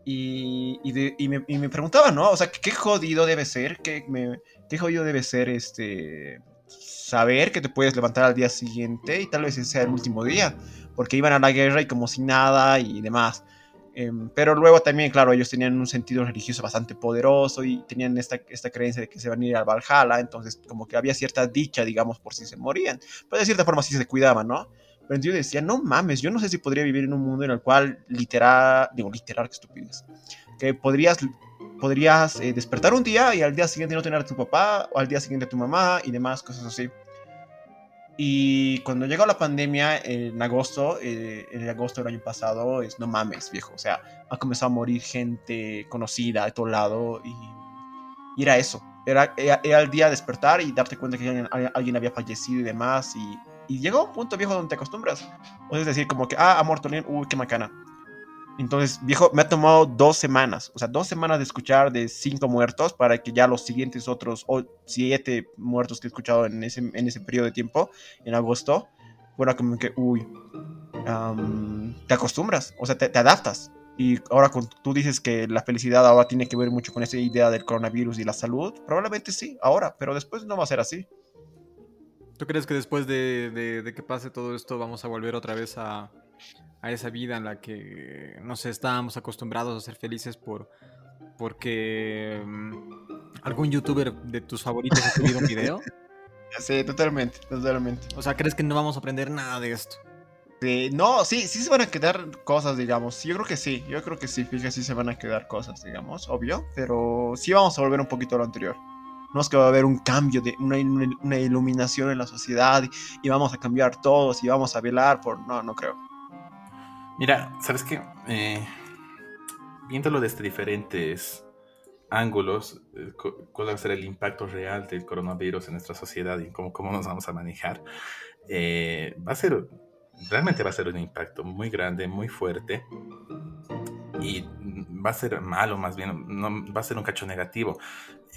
Y, y, me, y, me, preguntaba, ¿no? O sea, ¿qué jodido debe ser? ¿Qué, me, qué jodido debe ser este saber que te puedes levantar al día siguiente y tal vez ese sea el último día? Porque iban a la guerra y como si nada y demás. Em, pero luego también, claro, ellos tenían un sentido religioso bastante poderoso y tenían esta, esta creencia de que se van a ir al Valhalla, entonces como que había cierta dicha, digamos, por si se morían. Pero de cierta forma sí se cuidaban, ¿no? Yo decía, no mames, yo no sé si podría vivir en un mundo en el cual literal, digo, literal, que estupidez, que podrías, podrías eh, despertar un día y al día siguiente no tener a tu papá, o al día siguiente a tu mamá y demás, cosas así. Y cuando llegó la pandemia en agosto, eh, en agosto del año pasado, es no mames, viejo. O sea, ha comenzado a morir gente conocida de todo lado y, era eso. Era, era, el día de despertar y darte cuenta que alguien, había fallecido y demás. Y, y llegó un punto viejo donde te acostumbras. O es decir, como que, ah, ha muerto alguien, uy, qué macana. Entonces, viejo, me ha tomado dos semanas, o sea, dos semanas de escuchar de cinco muertos para que ya los siguientes otros o siete muertos que he escuchado en ese, en ese periodo de tiempo, en agosto, fuera como que, uy, te acostumbras, o sea, te, adaptas. Y ahora tú dices que la felicidad ahora tiene que ver mucho con esa idea del coronavirus y la salud, probablemente sí, ahora, pero después no va a ser así. ¿Tú crees que después de, de que pase todo esto vamos a volver otra vez a, a esa vida en la que, no sé, estábamos acostumbrados a ser felices por porque mm, algún youtuber de tus favoritos ha subido un video. Sí, totalmente, totalmente. O sea, ¿crees que no vamos a aprender nada de esto? no, sí, sí se van a quedar cosas, digamos. Yo creo que sí, yo creo que sí, fíjate, sí se van a quedar cosas, digamos, obvio. Pero sí vamos a volver un poquito a lo anterior. No es que va a haber un cambio, de una, iluminación en la sociedad y, vamos a cambiar todos y vamos a velar por... No, no creo. Mira, ¿sabes qué? Eh, viéndolo desde diferentes ángulos, eh, cuál va a ser el impacto real del coronavirus en nuestra sociedad y cómo, cómo nos vamos a manejar, eh, va a ser realmente va a ser un impacto muy grande, muy fuerte. Y va a ser malo, más bien, no, va a ser un cacho negativo.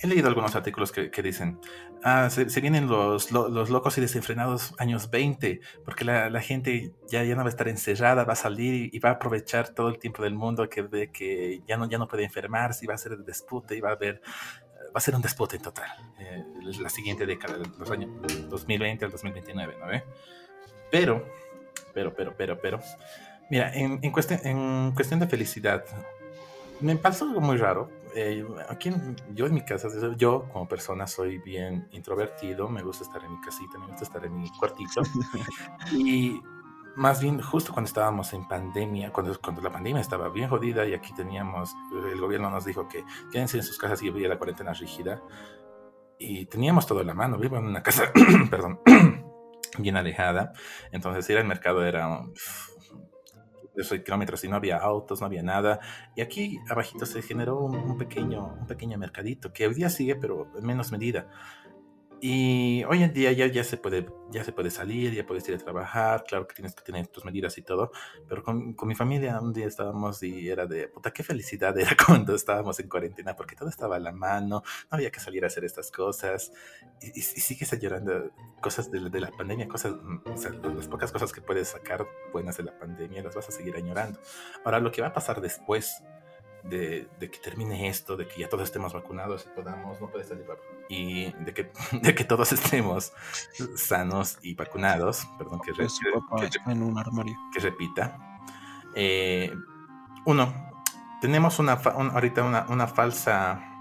He leído algunos artículos que, dicen, ah, se, vienen los, los, locos y desenfrenados años 20, porque la, la, gente ya, ya no va a estar encerrada, va a salir y, va a aprovechar todo el tiempo del mundo que ve que ya no, ya no puede enfermarse y va a ser el despute y va a haber va a ser un despote en total. Eh, la siguiente década, los años 2020 al 2029, ¿no ve? Pero pero, pero, pero, pero. Mira, en, en, cuestión, en cuestión de felicidad, me pasó algo muy raro. Eh, aquí, yo en mi casa, yo como persona soy bien introvertido, me gusta estar en mi casita, me gusta estar en mi cuartito. y más bien, justo cuando estábamos en pandemia, cuando, cuando la pandemia estaba bien jodida y aquí teníamos, el gobierno nos dijo que quédense en sus casas y había la cuarentena rígida. Y teníamos todo en la mano, vivo en una casa, perdón, bien alejada. Entonces ir al mercado era de kilómetros y no había autos, no había nada. Y aquí abajito se generó un, pequeño, un pequeño mercadito que hoy día sigue, pero en menos medida. Y hoy en día ya, ya, se puede, ya se puede salir, ya puedes ir a trabajar, claro que tienes que tener tus medidas y todo, pero con, con, mi familia un día estábamos y era de, puta, qué felicidad era cuando estábamos en cuarentena, porque todo estaba a la mano, no había que salir a hacer estas cosas, y, y, sigues llorando cosas de, de, la pandemia, cosas, o sea, las pocas cosas que puedes sacar buenas de la pandemia, las vas a seguir añorando. Ahora, lo que va a pasar después de, que termine esto, de que ya todos estemos vacunados y podamos, no puede salir y de que, de que todos estemos sanos y vacunados, perdón que, en un armario. que repita. Eh, uno, tenemos una, ahorita una, una falsa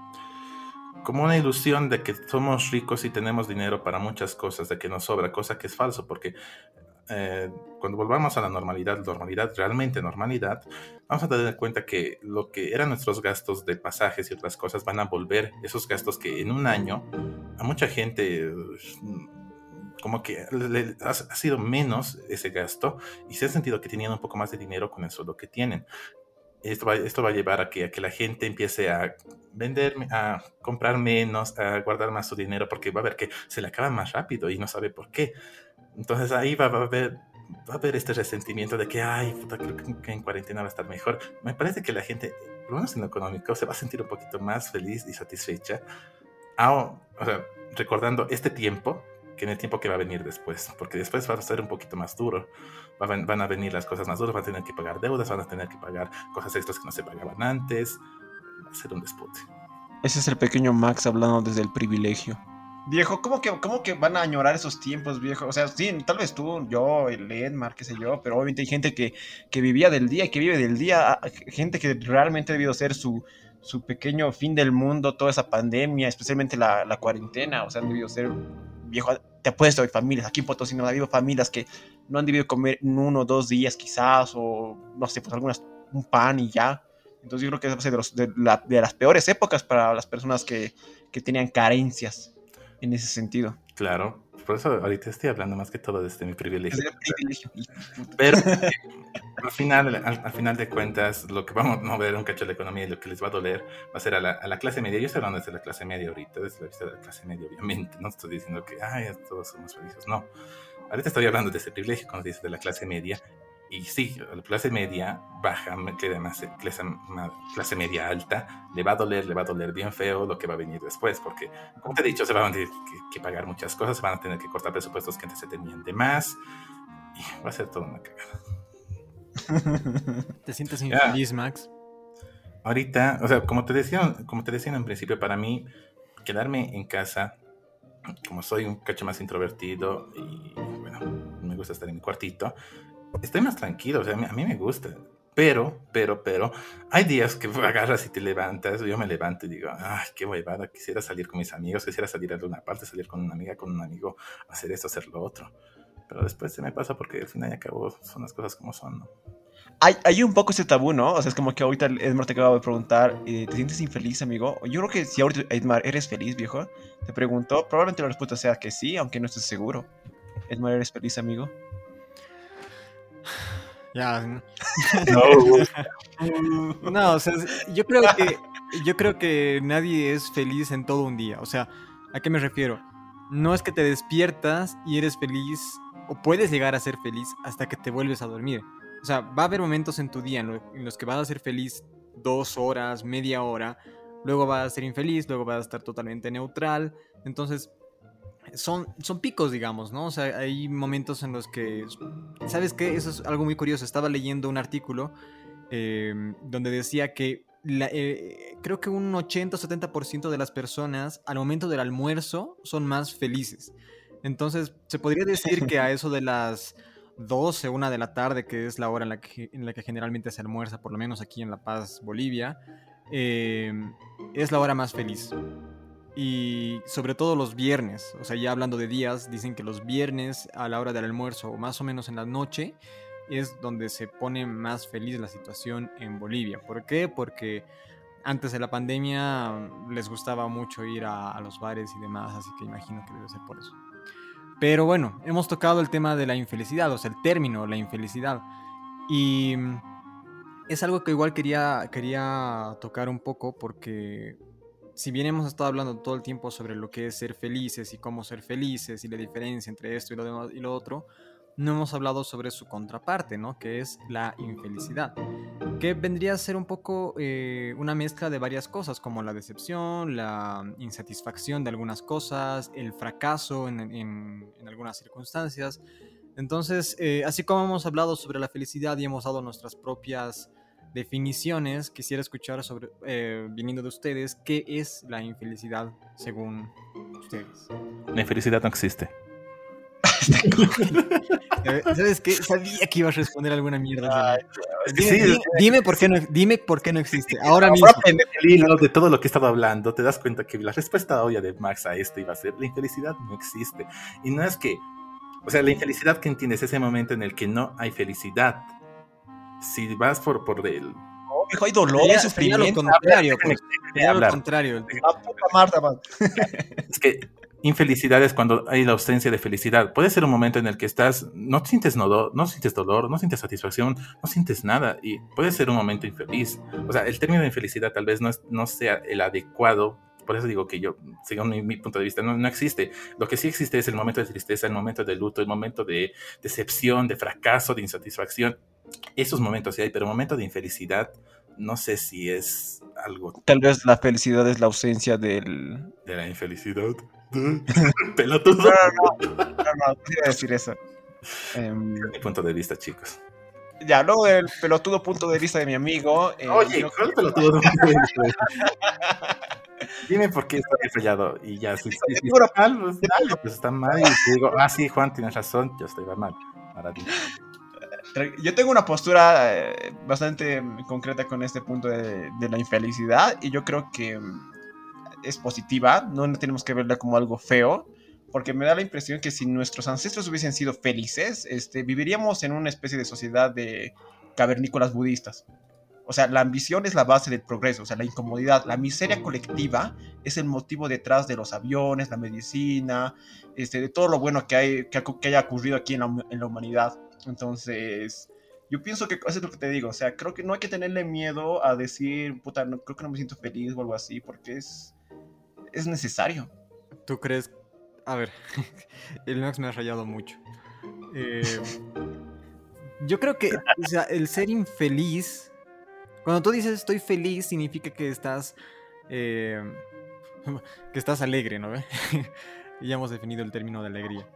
como una ilusión de que somos ricos y tenemos dinero para muchas cosas, de que nos sobra, cosa que es falso, porque eh, cuando volvamos a la normalidad, normalidad, realmente normalidad, vamos a tener en cuenta que lo que eran nuestros gastos de pasajes y otras cosas van a volver, esos gastos que en un año a mucha gente como que le, ha, sido menos ese gasto y se ha sentido que tenían un poco más de dinero con eso lo que tienen. Esto va, esto va a llevar a que, a que la gente empiece a vender, a comprar menos, a guardar más su dinero, porque va a ver que se le acaba más rápido y no sabe por qué. Entonces ahí va, a haber va a haber este resentimiento de que, ay, puta, creo que en cuarentena va a estar mejor. Me parece que la gente, por lo menos en lo económico, se va a sentir un poquito más feliz y satisfecha, o sea, recordando este tiempo que en el tiempo que va a venir después, porque después va a ser un poquito más duro, van, a venir las cosas más duras, van a tener que pagar deudas, van a tener que pagar cosas extras que no se pagaban antes, va a ser un despote. Ese es el pequeño Max hablando desde el privilegio. Viejo, ¿cómo que, ¿cómo que van a añorar esos tiempos, viejo? O sea, sí, tal vez tú, yo, el Edmar, qué sé yo, pero obviamente hay gente que, que vivía del día, que vive del día, ah, gente que realmente ha debido ser su, su pequeño fin del mundo, toda esa pandemia, especialmente la, la cuarentena, o sea, han debido ser, viejo, te apuesto, hay familias, aquí en Potosí no ha habido familias que no han debido comer en uno o dos días quizás, o no sé, pues algunas, un pan y ya. Entonces yo creo que es de, los, de las peores épocas para las personas que, que tenían carencias en ese sentido. Claro, por eso ahorita estoy hablando más que todo desde mi privilegio. Pero al final, al, final de cuentas, lo que vamos a mover un cacho de la economía y lo que les va a doler va a ser a la, a la clase media. Yo estoy hablando desde la clase media ahorita, desde la vista de la clase media, obviamente. No estoy diciendo que, ay, todos somos felices. No. Ahorita estoy hablando de ese privilegio, como dices, de la clase media. Y sí, la clase media baja, clase, clase, media alta, le va a doler, le va a doler bien feo lo que va a venir después, porque, como te he dicho, se van a tener que, pagar muchas cosas, se van a tener que cortar presupuestos que antes se tenían de más, y va a ser todo una cagada. ¿Te sientes infeliz, Max? Ahorita, o sea, como te decía, como te decía en principio, para mí, quedarme en casa, como soy un cacho más introvertido y, bueno, me gusta estar en mi cuartito, estoy más tranquilo, o sea, a mí me gusta. Pero, pero, pero, hay días que agarras y te levantas, yo me levanto y digo, ay, qué huevada, quisiera salir con mis amigos, quisiera salir a alguna parte, salir con una amiga, con un amigo, hacer esto, hacer lo otro. pero después se me pasa porque al final y al cabo son las cosas como son, ¿no? Hay, hay un poco ese tabú, ¿no? O sea, es como que ahorita Edmar te acaba de preguntar, eh, ¿te sientes infeliz, amigo? Yo creo que si ahorita, Edmar, ¿eres feliz, viejo? Te pregunto, probablemente la respuesta sea que sí, aunque no estés seguro. Edmar, ¿eres feliz, amigo? Ya. No, No, o sea, yo creo que yo creo que nadie es feliz en todo un día. O sea, ¿a qué me refiero? No es que te despiertas y eres feliz o puedes llegar a ser feliz hasta que te vuelves a dormir. O sea, va a haber momentos en tu día en, lo- en los que vas a ser feliz dos horas, media hora, luego vas a ser infeliz, luego vas a estar totalmente neutral. Entonces, son, son picos, digamos, ¿no? O sea, hay momentos en los que, ¿sabes qué? Eso es algo muy curioso. Estaba leyendo un artículo eh, donde decía que la- eh, creo que un 80 o 70% de las personas al momento del almuerzo son más felices. Entonces, se podría decir que a eso de las 12, una de la tarde, que es la hora en la que, en la que generalmente se almuerza, por lo menos aquí en La Paz, Bolivia, eh, es la hora más feliz. Y sobre todo los viernes, o sea, ya hablando de días, dicen que los viernes a la hora del almuerzo o más o menos en la noche es donde se pone más feliz la situación en Bolivia. ¿Por qué? Porque antes de la pandemia mm, les gustaba mucho ir a, a los bares y demás, así que imagino que debe ser por eso. Pero bueno, hemos tocado el tema de la infelicidad, o sea, el término, la infelicidad. Y mm, es algo que igual quería, quería tocar un poco porque si bien hemos estado hablando todo el tiempo sobre lo que es ser felices y cómo ser felices y la diferencia entre esto y lo, y lo otro, no hemos hablado sobre su contraparte, ¿no? Que es la infelicidad. Que vendría a ser un poco eh, una mezcla de varias cosas, como la decepción, la insatisfacción de algunas cosas, el fracaso en algunas circunstancias. Entonces, eh, así como hemos hablado sobre la felicidad y hemos dado nuestras propias definiciones, quisiera escuchar sobre, eh, viniendo de ustedes, qué es la infelicidad según ustedes. la infelicidad no existe. Eh, ¿Sabes qué? Sabía que ibas a responder alguna mierda. Ay, Dime, sí, dime- es dime por qué no, dime por qué no existe. Ahora mismo. El hilo de todo lo que he estado hablando, te das cuenta que la respuesta obvia de Max a esto iba a ser, la infelicidad no existe. Y no es que, o sea, la infelicidad que entiendes es ese momento en el que no hay felicidad. Si vas por, por el... No, viejo, hay dolor, Sería, lo sufrimiento. contrario. pues, sería lo contrario. Marta, man. Es que infelicidad es cuando hay la ausencia de felicidad. Puede ser un momento en el que estás, no sientes dolor, no sientes dolor, no sientes satisfacción, no sientes nada y puede ser un momento infeliz. O sea, el término de infelicidad tal vez no, es- no sea el adecuado. Por eso digo que yo, según mi, mi punto de vista, no, no existe. Lo que sí existe es el momento de tristeza, el momento de luto, el momento de decepción, de fracaso, de insatisfacción. Esos momentos sí hay, pero momento de infelicidad, no sé si es algo Tal vez la felicidad es la ausencia del. de la infelicidad. Pelotudo. No, no, no, no, quería decir eso. Em, mi punto de vista, chicos. ya, luego del pelotudo punto de vista de mi amigo. eh, Oye, ¿cuál pelotudo? Dime por qué está fallado y ya, si, está mal, pues, está mal y te digo, ah, sí, Juan, tienes razón, yo estoy mal. Ahora. Yo tengo una postura eh, bastante mm, concreta con este punto de, la infelicidad y yo creo que mm, es positiva, no tenemos que verla como algo feo, porque me da la impresión que si nuestros ancestros hubiesen sido felices, este, viviríamos en una especie de sociedad de cavernícolas budistas. O sea, la ambición es la base del progreso, o sea, la incomodidad, la miseria colectiva es el motivo detrás de los aviones, la medicina, este, de todo lo bueno que, hay, que, ha- que haya ocurrido aquí en la, en la humanidad. Entonces, yo pienso que eso es lo que te digo. O sea, creo que no hay que tenerle miedo a decir, puta, no, creo que no me siento feliz o algo así, porque es, es necesario. ¿Tú crees? A ver, el Max me ha rayado mucho. Eh, yo creo que o sea, el ser infeliz, cuando tú dices estoy feliz, significa que estás, eh, que estás alegre, ¿no? ya hemos definido el término de alegría.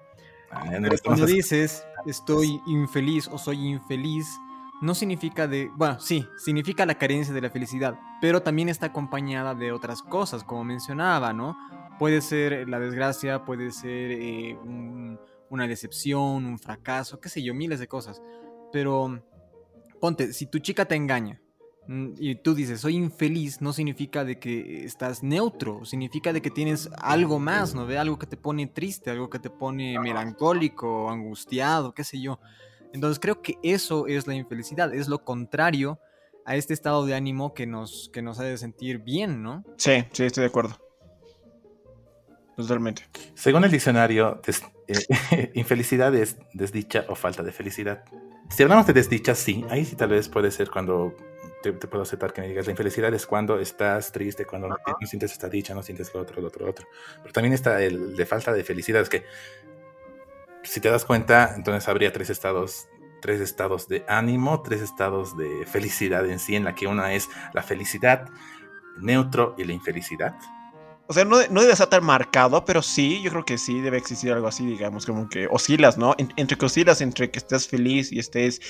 Ah, cuando dices estoy infeliz o soy infeliz, no significa de. Bueno, sí, significa la carencia de la felicidad, pero también está acompañada de otras cosas, como mencionaba, ¿no? Puede ser la desgracia, puede ser eh, un- una decepción, un fracaso, qué sé yo, miles de cosas. Pero ponte, si tu chica te engaña y tú dices, soy infeliz, no significa de que estás neutro, significa de que tienes algo más, ¿no ve? Algo que te pone triste, algo que te pone melancólico, angustiado, qué sé yo. Entonces creo que eso es la infelicidad, es lo contrario a este estado de ánimo que nos, que nos hace sentir bien, ¿no? Sí, sí, estoy de acuerdo. Totalmente. Según el diccionario, eh, infelicidad es desdicha o falta de felicidad. Si hablamos de desdicha, sí, ahí sí tal vez puede ser cuando te, puedo aceptar que me digas la infelicidad es cuando estás triste, cuando no, sientes esta dicha, no sientes lo otro, lo otro, lo otro. Pero también está el de falta de felicidad, es que si te das cuenta, entonces habría tres estados, tres estados de ánimo, tres estados de felicidad en sí, en la que una es la felicidad, neutro y la infelicidad. O sea, no, no debe estar tan marcado, pero sí, yo creo que sí debe existir algo así, digamos, como que oscilas, ¿no? entre que oscilas, entre que estés feliz y estés...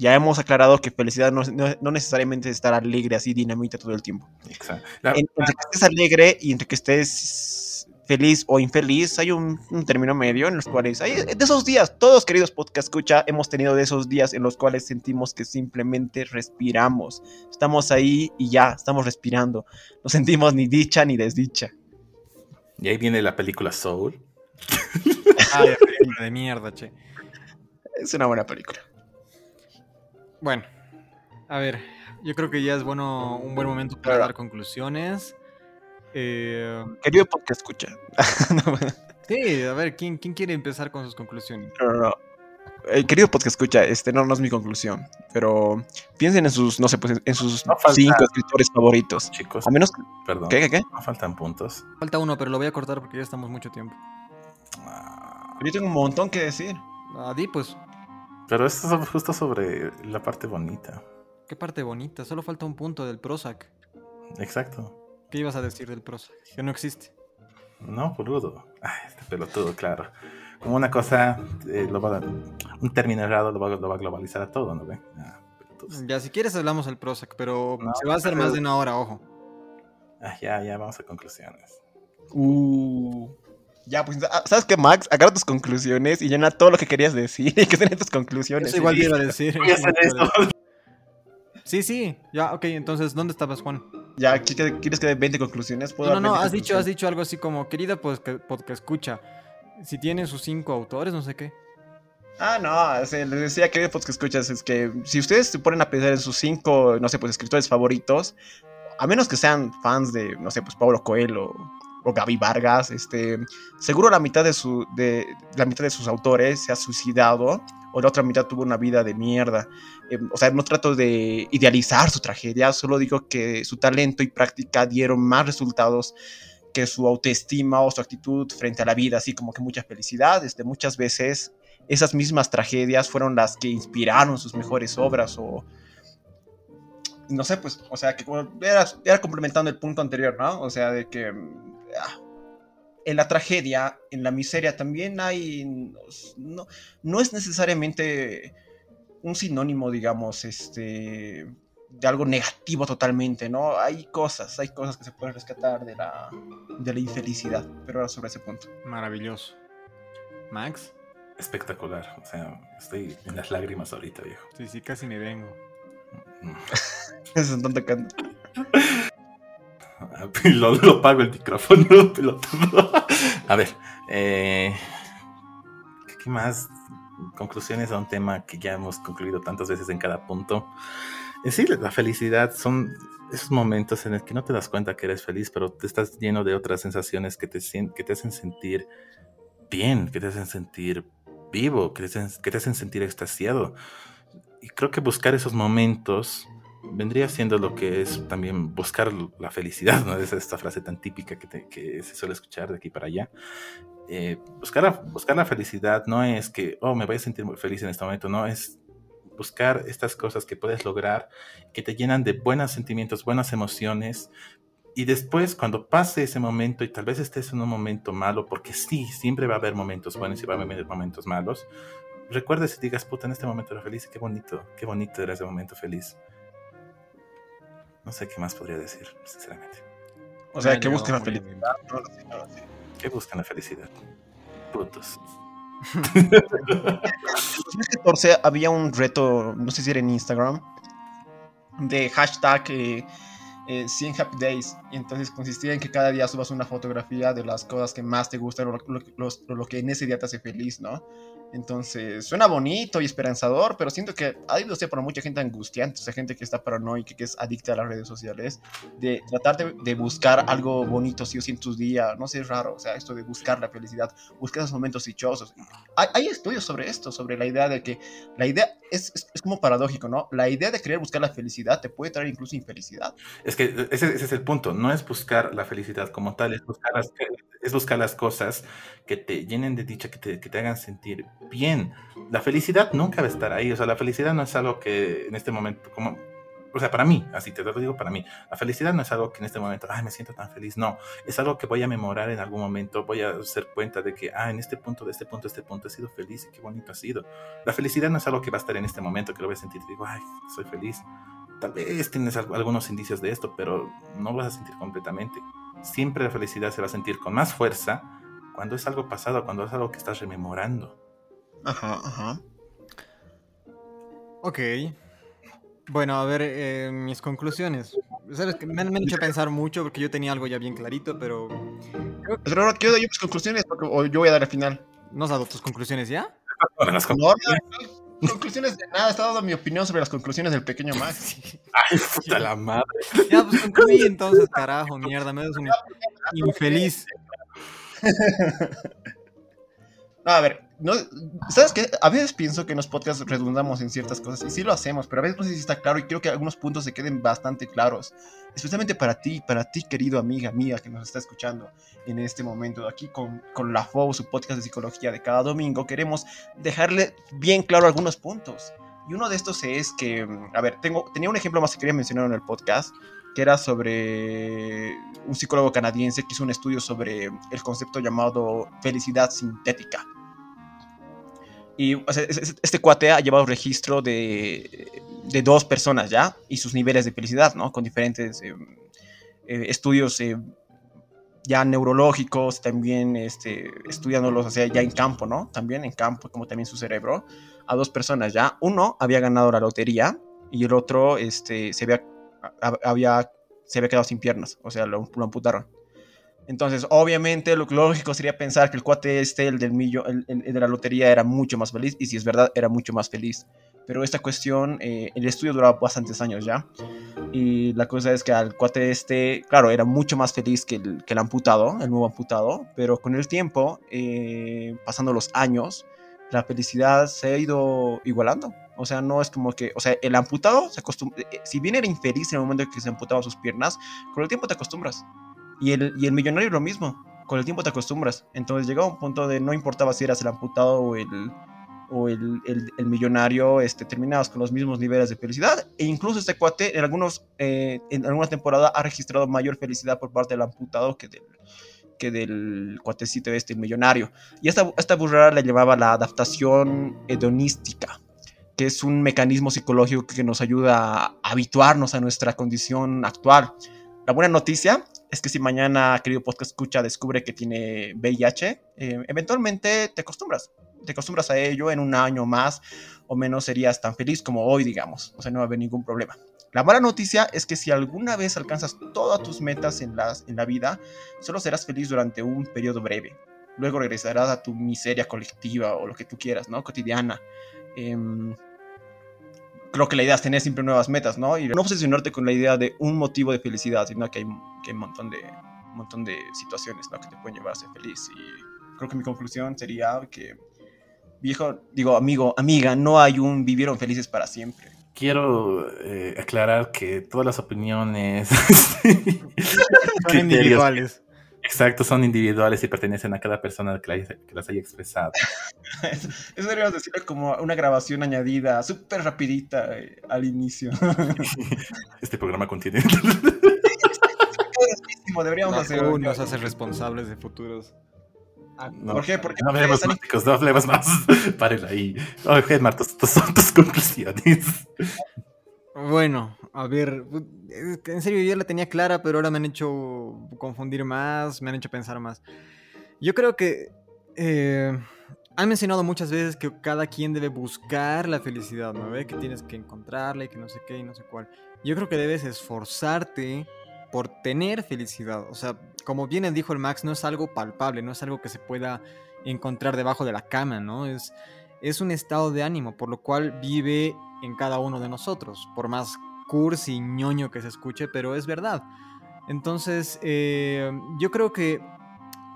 Ya hemos aclarado que felicidad no, no, necesariamente es estar alegre, así dinamita todo el tiempo. Exacto. entre que estés alegre y entre que estés feliz o infeliz, hay un, término medio en los cuales hay de esos días, todos queridos podcast escucha, hemos tenido de esos días en los cuales sentimos que simplemente respiramos. Estamos ahí y ya, estamos respirando. No sentimos ni dicha ni desdicha. Y ahí viene la película Soul. Ay, de mierda, che. Es una buena película. Bueno, a ver, yo creo que ya es bueno un buen momento para dar conclusiones. Eh, Querido podcast escucha. sí, a ver, ¿quién, ¿quién quiere empezar con sus conclusiones? No, no, El querido podcast escucha, este no, no es mi conclusión, pero piensen en sus, no sé, pues en sus cinco escritores favoritos. Chicos, a menos perdón. ¿Qué, qué, qué? No faltan puntos. Falta uno, pero lo voy a cortar porque ya estamos mucho tiempo. Ah. Yo tengo un montón que decir. Ah, di pues. Pero esto es justo sobre la parte bonita. ¿Qué parte bonita? Solo falta un punto del Prozac. Exacto. ¿Qué ibas a decir del prosa? Que no existe. No, boludo. Ay, este pelotudo, claro. Como una cosa, eh, lo va a, un término errado lo va, a globalizar a todo, ¿no ve? Ah, ya, si quieres hablamos del Prozac, pero se va a hacer más de una hora, ojo. Ah, ya, ya, vamos a conclusiones. Uh. Ya, pues, ah, ¿sabes qué, Max? Agarra tus conclusiones y llena todo lo que querías decir. ¿Qué son tus conclusiones? Eso igual iba a decir. Sí, sí. Ya, ok, entonces, ¿dónde estabas, Juan? Ya, ¿quieres que dé 20 conclusiones? no, no, has dicho, has dicho algo así como, querida pues, podcast escucha, si tienen sus cinco autores, no sé qué. Ah, no, les decía que podcast escuchas es que si ustedes se ponen a pensar en sus cinco, no sé, pues escritores favoritos, a menos que sean fans de, no sé, pues Pablo Coelho o Gaby Vargas, este, seguro la mitad de su, de, la mitad de sus autores se ha suicidado o la otra mitad tuvo una vida de mierda. Em, o sea, no trato de idealizar su tragedia, solo digo que su talento y práctica dieron más resultados que su autoestima o su actitud frente a la vida, así como que mucha felicidad. Este, muchas veces esas mismas tragedias fueron las que inspiraron sus mejores obras o no sé, pues, o sea, que era, era complementando el punto anterior, ¿no? O sea, de que en la tragedia, en la miseria también hay, no, no es necesariamente un sinónimo, digamos, este, de algo negativo totalmente, ¿no? Hay cosas, hay cosas que se pueden rescatar de la, de la infelicidad, pero ahora sobre ese punto. Maravilloso. Max. Espectacular, o sea, estoy en las lágrimas ahorita, viejo. Sí, sí, casi me vengo. Se están tocando. lo, lo pago el micrófono, A ver, eh, ¿qué más? Conclusiones a un tema que ya hemos concluido tantas veces en cada punto. Es decir, la felicidad son esos momentos en los que no te das cuenta que eres feliz, pero te estás lleno de otras sensaciones que te, que te hacen sentir bien, que te hacen sentir vivo, que te que te hacen sentir extasiado. Y creo que buscar esos momentos vendría siendo lo que es también buscar la felicidad, ¿no? Es esta frase tan típica que, se suele escuchar de aquí para allá. Eh, buscar, la, buscar la felicidad no es que, oh, me voy a sentir muy feliz en este momento, no, es buscar estas cosas que puedes lograr, que te llenan de buenos sentimientos, buenas emociones, y después, cuando pase ese momento y tal vez estés en un momento malo, porque sí, siempre va a haber momentos buenos y va a haber momentos malos, recuerdes y digas, puta, en este momento era feliz, qué bonito, qué bonito era ese momento feliz. No sé qué más podría decir, sinceramente. O sea, que buscan la felicidad. ¿Qué buscan la felicidad? Putos. en 2014 había un reto, no sé si era en Instagram, de hashtag eh, 100 Happy Days. Y entonces consistía en que cada día subas una fotografía de las cosas que más te gustan o lo que en ese día te hace feliz, ¿no? Entonces, suena bonito y esperanzador, pero siento que hay, no sé, para mucha gente angustiante, o sea, gente que está paranoica, que es adicta a las redes sociales, de tratar de, buscar algo bonito, sí o sí, en tus días, no sé, es raro, o sea, esto de buscar la felicidad, buscar esos momentos dichosos. Hay, hay estudios sobre esto, sobre la idea de que la idea es, es, como paradójico, ¿no? La idea de querer buscar la felicidad te puede traer incluso infelicidad. Es que ese, ese es el punto, no es buscar la felicidad como tal, es buscar las, es buscar las cosas que te llenen de dicha, que te, que te hagan sentir bien. La felicidad nunca va a estar ahí. O sea, la felicidad no es algo que en este momento, como, o sea, para mí, así te lo digo para mí, la felicidad no es algo que en este momento, ay, me siento tan feliz. No, es algo que voy a memorar en algún momento, voy a hacer cuenta de que, ah, en este punto, de este punto, de este punto he sido feliz y qué bonito ha sido. La felicidad no es algo que va a estar en este momento, que lo voy a sentir digo, ay, soy feliz. Tal vez tienes algunos indicios de esto, pero no lo vas a sentir completamente. Siempre la felicidad se va a sentir con más fuerza cuando es algo pasado, cuando es algo que estás rememorando. Ajá, ajá. Ok. Bueno, a ver, eh, mis conclusiones. ¿Sabes? Me, han hecho pensar mucho porque yo tenía algo ya bien clarito, pero. Pero ahora quiero dar yo mis conclusiones o yo voy a dar al final. ¿No has dado tus conclusiones ya? No, no, conclusiones de nada, he dado mi opinión sobre las conclusiones del pequeño Max. Ay, puta la madre. Ya, pues concluí entonces, carajo, mierda, me das un infeliz. No, a ver, no, ¿sabes qué? A veces pienso que en los podcasts redundamos en ciertas cosas y sí lo hacemos, pero a veces no sé si está claro y quiero que algunos puntos se queden bastante claros, especialmente para ti, para ti, querido amiga mía que nos está escuchando en este momento. Aquí con, con la FOU, su podcast de psicología de cada domingo, queremos dejarle bien claro algunos puntos. Y uno de estos es que, a ver, tengo, tenía un ejemplo más que quería mencionar en el podcast, que era sobre un psicólogo canadiense que hizo un estudio sobre el concepto llamado felicidad sintética. Y este cuate ha llevado registro de, de, dos personas ya y sus niveles de felicidad, ¿no? Con diferentes eh, eh, estudios eh, ya neurológicos, también este, estudiándolos ya en campo, ¿no? También en campo, como también su cerebro, a dos personas ya. Uno había ganado la lotería y el otro este, se había había, se había quedado sin piernas, o sea, lo, amputaron. Entonces, obviamente, lo lógico sería pensar que el cuate este, el del millo, el, de la lotería, era mucho más feliz, y si es verdad, era mucho más feliz. Pero esta cuestión, eh, el estudio duraba bastantes años ya, y la cosa es que al cuate este, claro, era mucho más feliz que el, que el amputado, el nuevo amputado, pero con el tiempo, eh, pasando los años, la felicidad se ha ido igualando. O sea, no es como que, o sea, el amputado se acostumbra, eh, si bien era infeliz en el momento en que se amputaba sus piernas, con el tiempo te acostumbras. Y el, y el millonario lo mismo, con el tiempo te acostumbras. Entonces llegaba un punto de no importaba si eras el amputado o el, o el, el, millonario, este, terminabas con los mismos niveles de felicidad. E incluso este cuate en, algunos, eh, en alguna temporada ha registrado mayor felicidad por parte del amputado que del, que del cuatecito este, el millonario. Y esta, esta burrada le llevaba la adaptación hedonística que es un mecanismo psicológico que nos ayuda a habituarnos a nuestra condición actual. La buena noticia es que si mañana, querido podcast escucha, descubre que tiene VIH, eh, eventualmente te acostumbras. Te acostumbras a ello, en un año más o menos serías tan feliz como hoy, digamos. O sea, no va a haber ningún problema. La mala noticia es que si alguna vez alcanzas todas tus metas en, las, en la vida, solo serás feliz durante un periodo breve. Luego regresarás a tu miseria colectiva o lo que tú quieras, ¿no? Cotidiana. Eh, creo que la idea es tener siempre nuevas metas, ¿no? Y no obsesionarte con la idea de un motivo de felicidad, sino que hay, que un, montón de, un montón de situaciones, ¿no? Que te pueden llevar a ser feliz. Y creo que mi conclusión sería que, viejo, digo, amigo, amiga, no hay un vivieron felices para siempre. Quiero eh, aclarar que todas las opiniones son individuales. Exacto, son individuales y pertenecen a cada persona que, las haya expresado. eso, deberíamos decirlo como una grabación añadida, súper rapidita eh, al inicio. este programa contiene... deberíamos hacer... nos hace responsables de futuros. Ah, ¿Por qué? Porque no hablemos más, chicos, no hablemos más. Paren ahí. Oye, Martos, estas son tus conclusiones. Bueno, a ver, en serio yo la tenía clara, pero ahora me han hecho confundir más, me han hecho pensar más. Yo creo que eh, han mencionado muchas veces que cada quien debe buscar la felicidad, ¿no? ¿Ve? Que tienes que encontrarla y que no sé qué y no sé cuál. Yo creo que debes esforzarte por tener felicidad. O sea, como bien dijo el Max, no es algo palpable, no es algo que se pueda encontrar debajo de la cama, ¿no? Es, es un estado de ánimo, por lo cual vive en cada uno de nosotros, por más cursi ñoño que se escuche, pero es verdad. Entonces, eh, yo creo que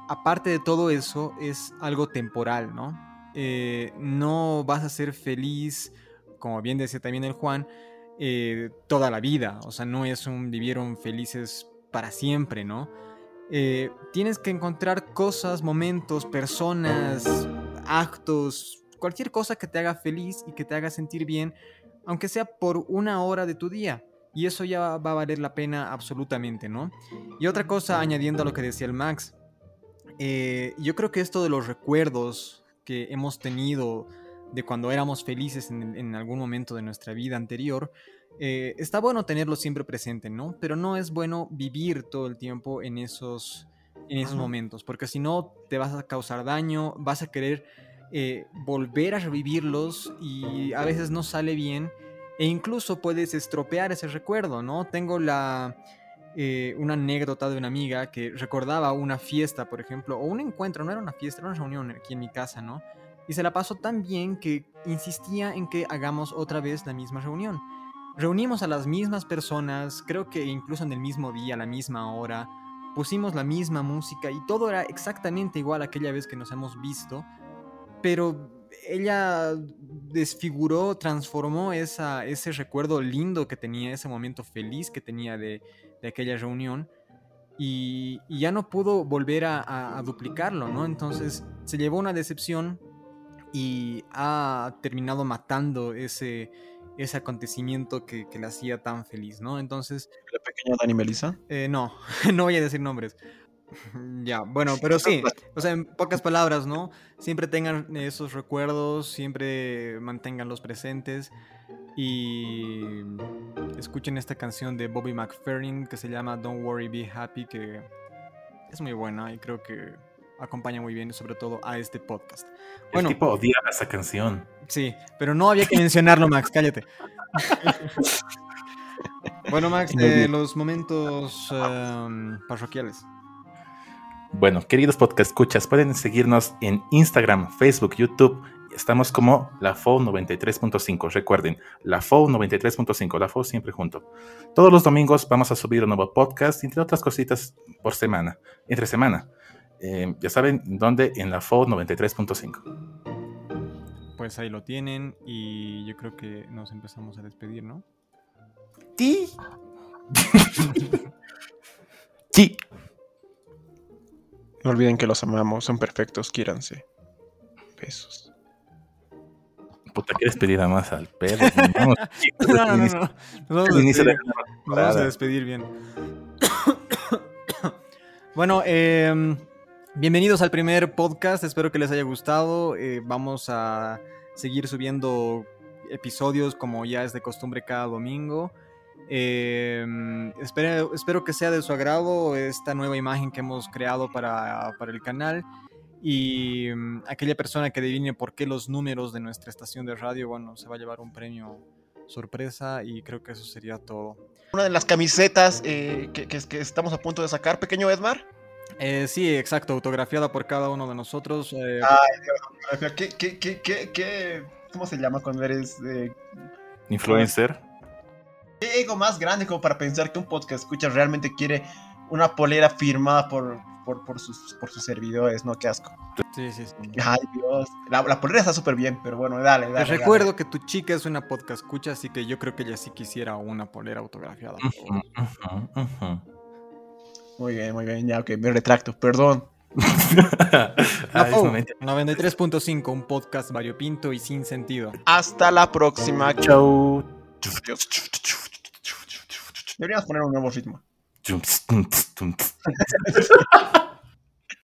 aparte de todo eso, es algo temporal, ¿no? Eh, no vas a ser feliz, como bien decía también el Juan, eh, toda la vida. O sea, no es un vivieron felices para siempre, ¿no? Tienes que encontrar cosas, momentos, personas, actos, cualquier cosa que te haga feliz y que te haga sentir bien, aunque sea por una hora de tu día. Y eso ya va a valer la pena absolutamente, ¿no? Y otra cosa, añadiendo a lo que decía el Max, eh, yo creo que esto de los recuerdos que hemos tenido de cuando éramos felices en, algún momento de nuestra vida anterior, eh, está bueno tenerlo siempre presente, ¿no? Pero no es bueno vivir todo el tiempo en esos, en esos momentos, porque si no te vas a causar daño, vas a querer eh, volver a revivirlos y a veces no sale bien e incluso puedes estropear ese recuerdo, ¿no? Tengo la eh, una anécdota de una amiga que recordaba una fiesta, por ejemplo, o un encuentro, no era una fiesta, era una reunión aquí en mi casa, ¿no? Y se la pasó tan bien que insistía en que hagamos otra vez la misma reunión. Reunimos a las mismas personas, creo que incluso en el mismo día, a la misma hora, pusimos la misma música y todo era exactamente igual aquella vez que nos hemos visto, pero ella desfiguró, transformó esa, ese recuerdo lindo que tenía, ese momento feliz que tenía de, de aquella reunión y, ya no pudo volver a, duplicarlo, ¿no? Entonces se llevó una decepción y ha terminado matando ese, ese acontecimiento que, que le hacía tan feliz, ¿no? Entonces... ¿La pequeña Dani Melissa? Eh, no, no voy a decir nombres. Ya, bueno, pero sí, o sea, en pocas palabras, ¿no? Siempre tengan esos recuerdos, siempre manténganlos presentes y escuchen esta canción de Bobby McFerrin que se llama Don't Worry, Be Happy, que es muy buena y creo que acompaña muy bien, sobre todo a este podcast. Bueno, El tipo odiaba esa canción. Sí, pero no había que mencionarlo, Max, cállate. bueno, Max, eh, los momentos em, parroquiales. Bueno, queridos podcast escuchas, pueden seguirnos en Instagram, Facebook, YouTube. Estamos como la FO 93.5. Recuerden, la FO 93.5, la FO siempre junto. Todos los domingos vamos a subir un nuevo podcast, entre otras cositas por semana, entre semana. Eh, ya saben dónde, en la FO 93.5. Pues ahí lo tienen y yo creo que nos empezamos a despedir, ¿no? Sí. sí. No olviden que los amamos, son perfectos, quiéranse. Besos. Puta, qué despedida más al perro. Vamos, no, no, no, Vamos, a despedir, vamos a despedir bien. bueno, eh, bienvenidos al primer podcast. Espero que les haya gustado. Eh, vamos a seguir subiendo episodios como ya es de costumbre cada domingo. Em, espero, espero, que sea de su agrado esta nueva imagen que hemos creado para, para el canal. Y mm, aquella persona que adivine por qué los números de nuestra estación de radio, bueno, se va a llevar un premio sorpresa y creo que eso sería todo. Una de las camisetas eh, que, que, estamos a punto de sacar, pequeño Edmar. Eh, sí, exacto, autografiada por cada uno de nosotros. Eh. Ay, ¿qué, qué, qué, qué, cómo se llama cuando eres... Influencer qué ego más grande como para pensar que un podcast escucha realmente quiere una polera firmada por, por, sus, por sus servidores, ¿no? Qué asco. Sí, sí, sí. Ay, Dios. La, polera está súper bien, pero bueno, dale, dale. Te recuerdo que tu chica es una podcast escucha, así que yo creo que ella sí quisiera una polera autografiada. Muy bien, muy bien. Ya, ok, me retracto, perdón. 93.5, un podcast variopinto y sin sentido. Hasta la próxima. Chau. Deberíamos poner un nuevo ritmo.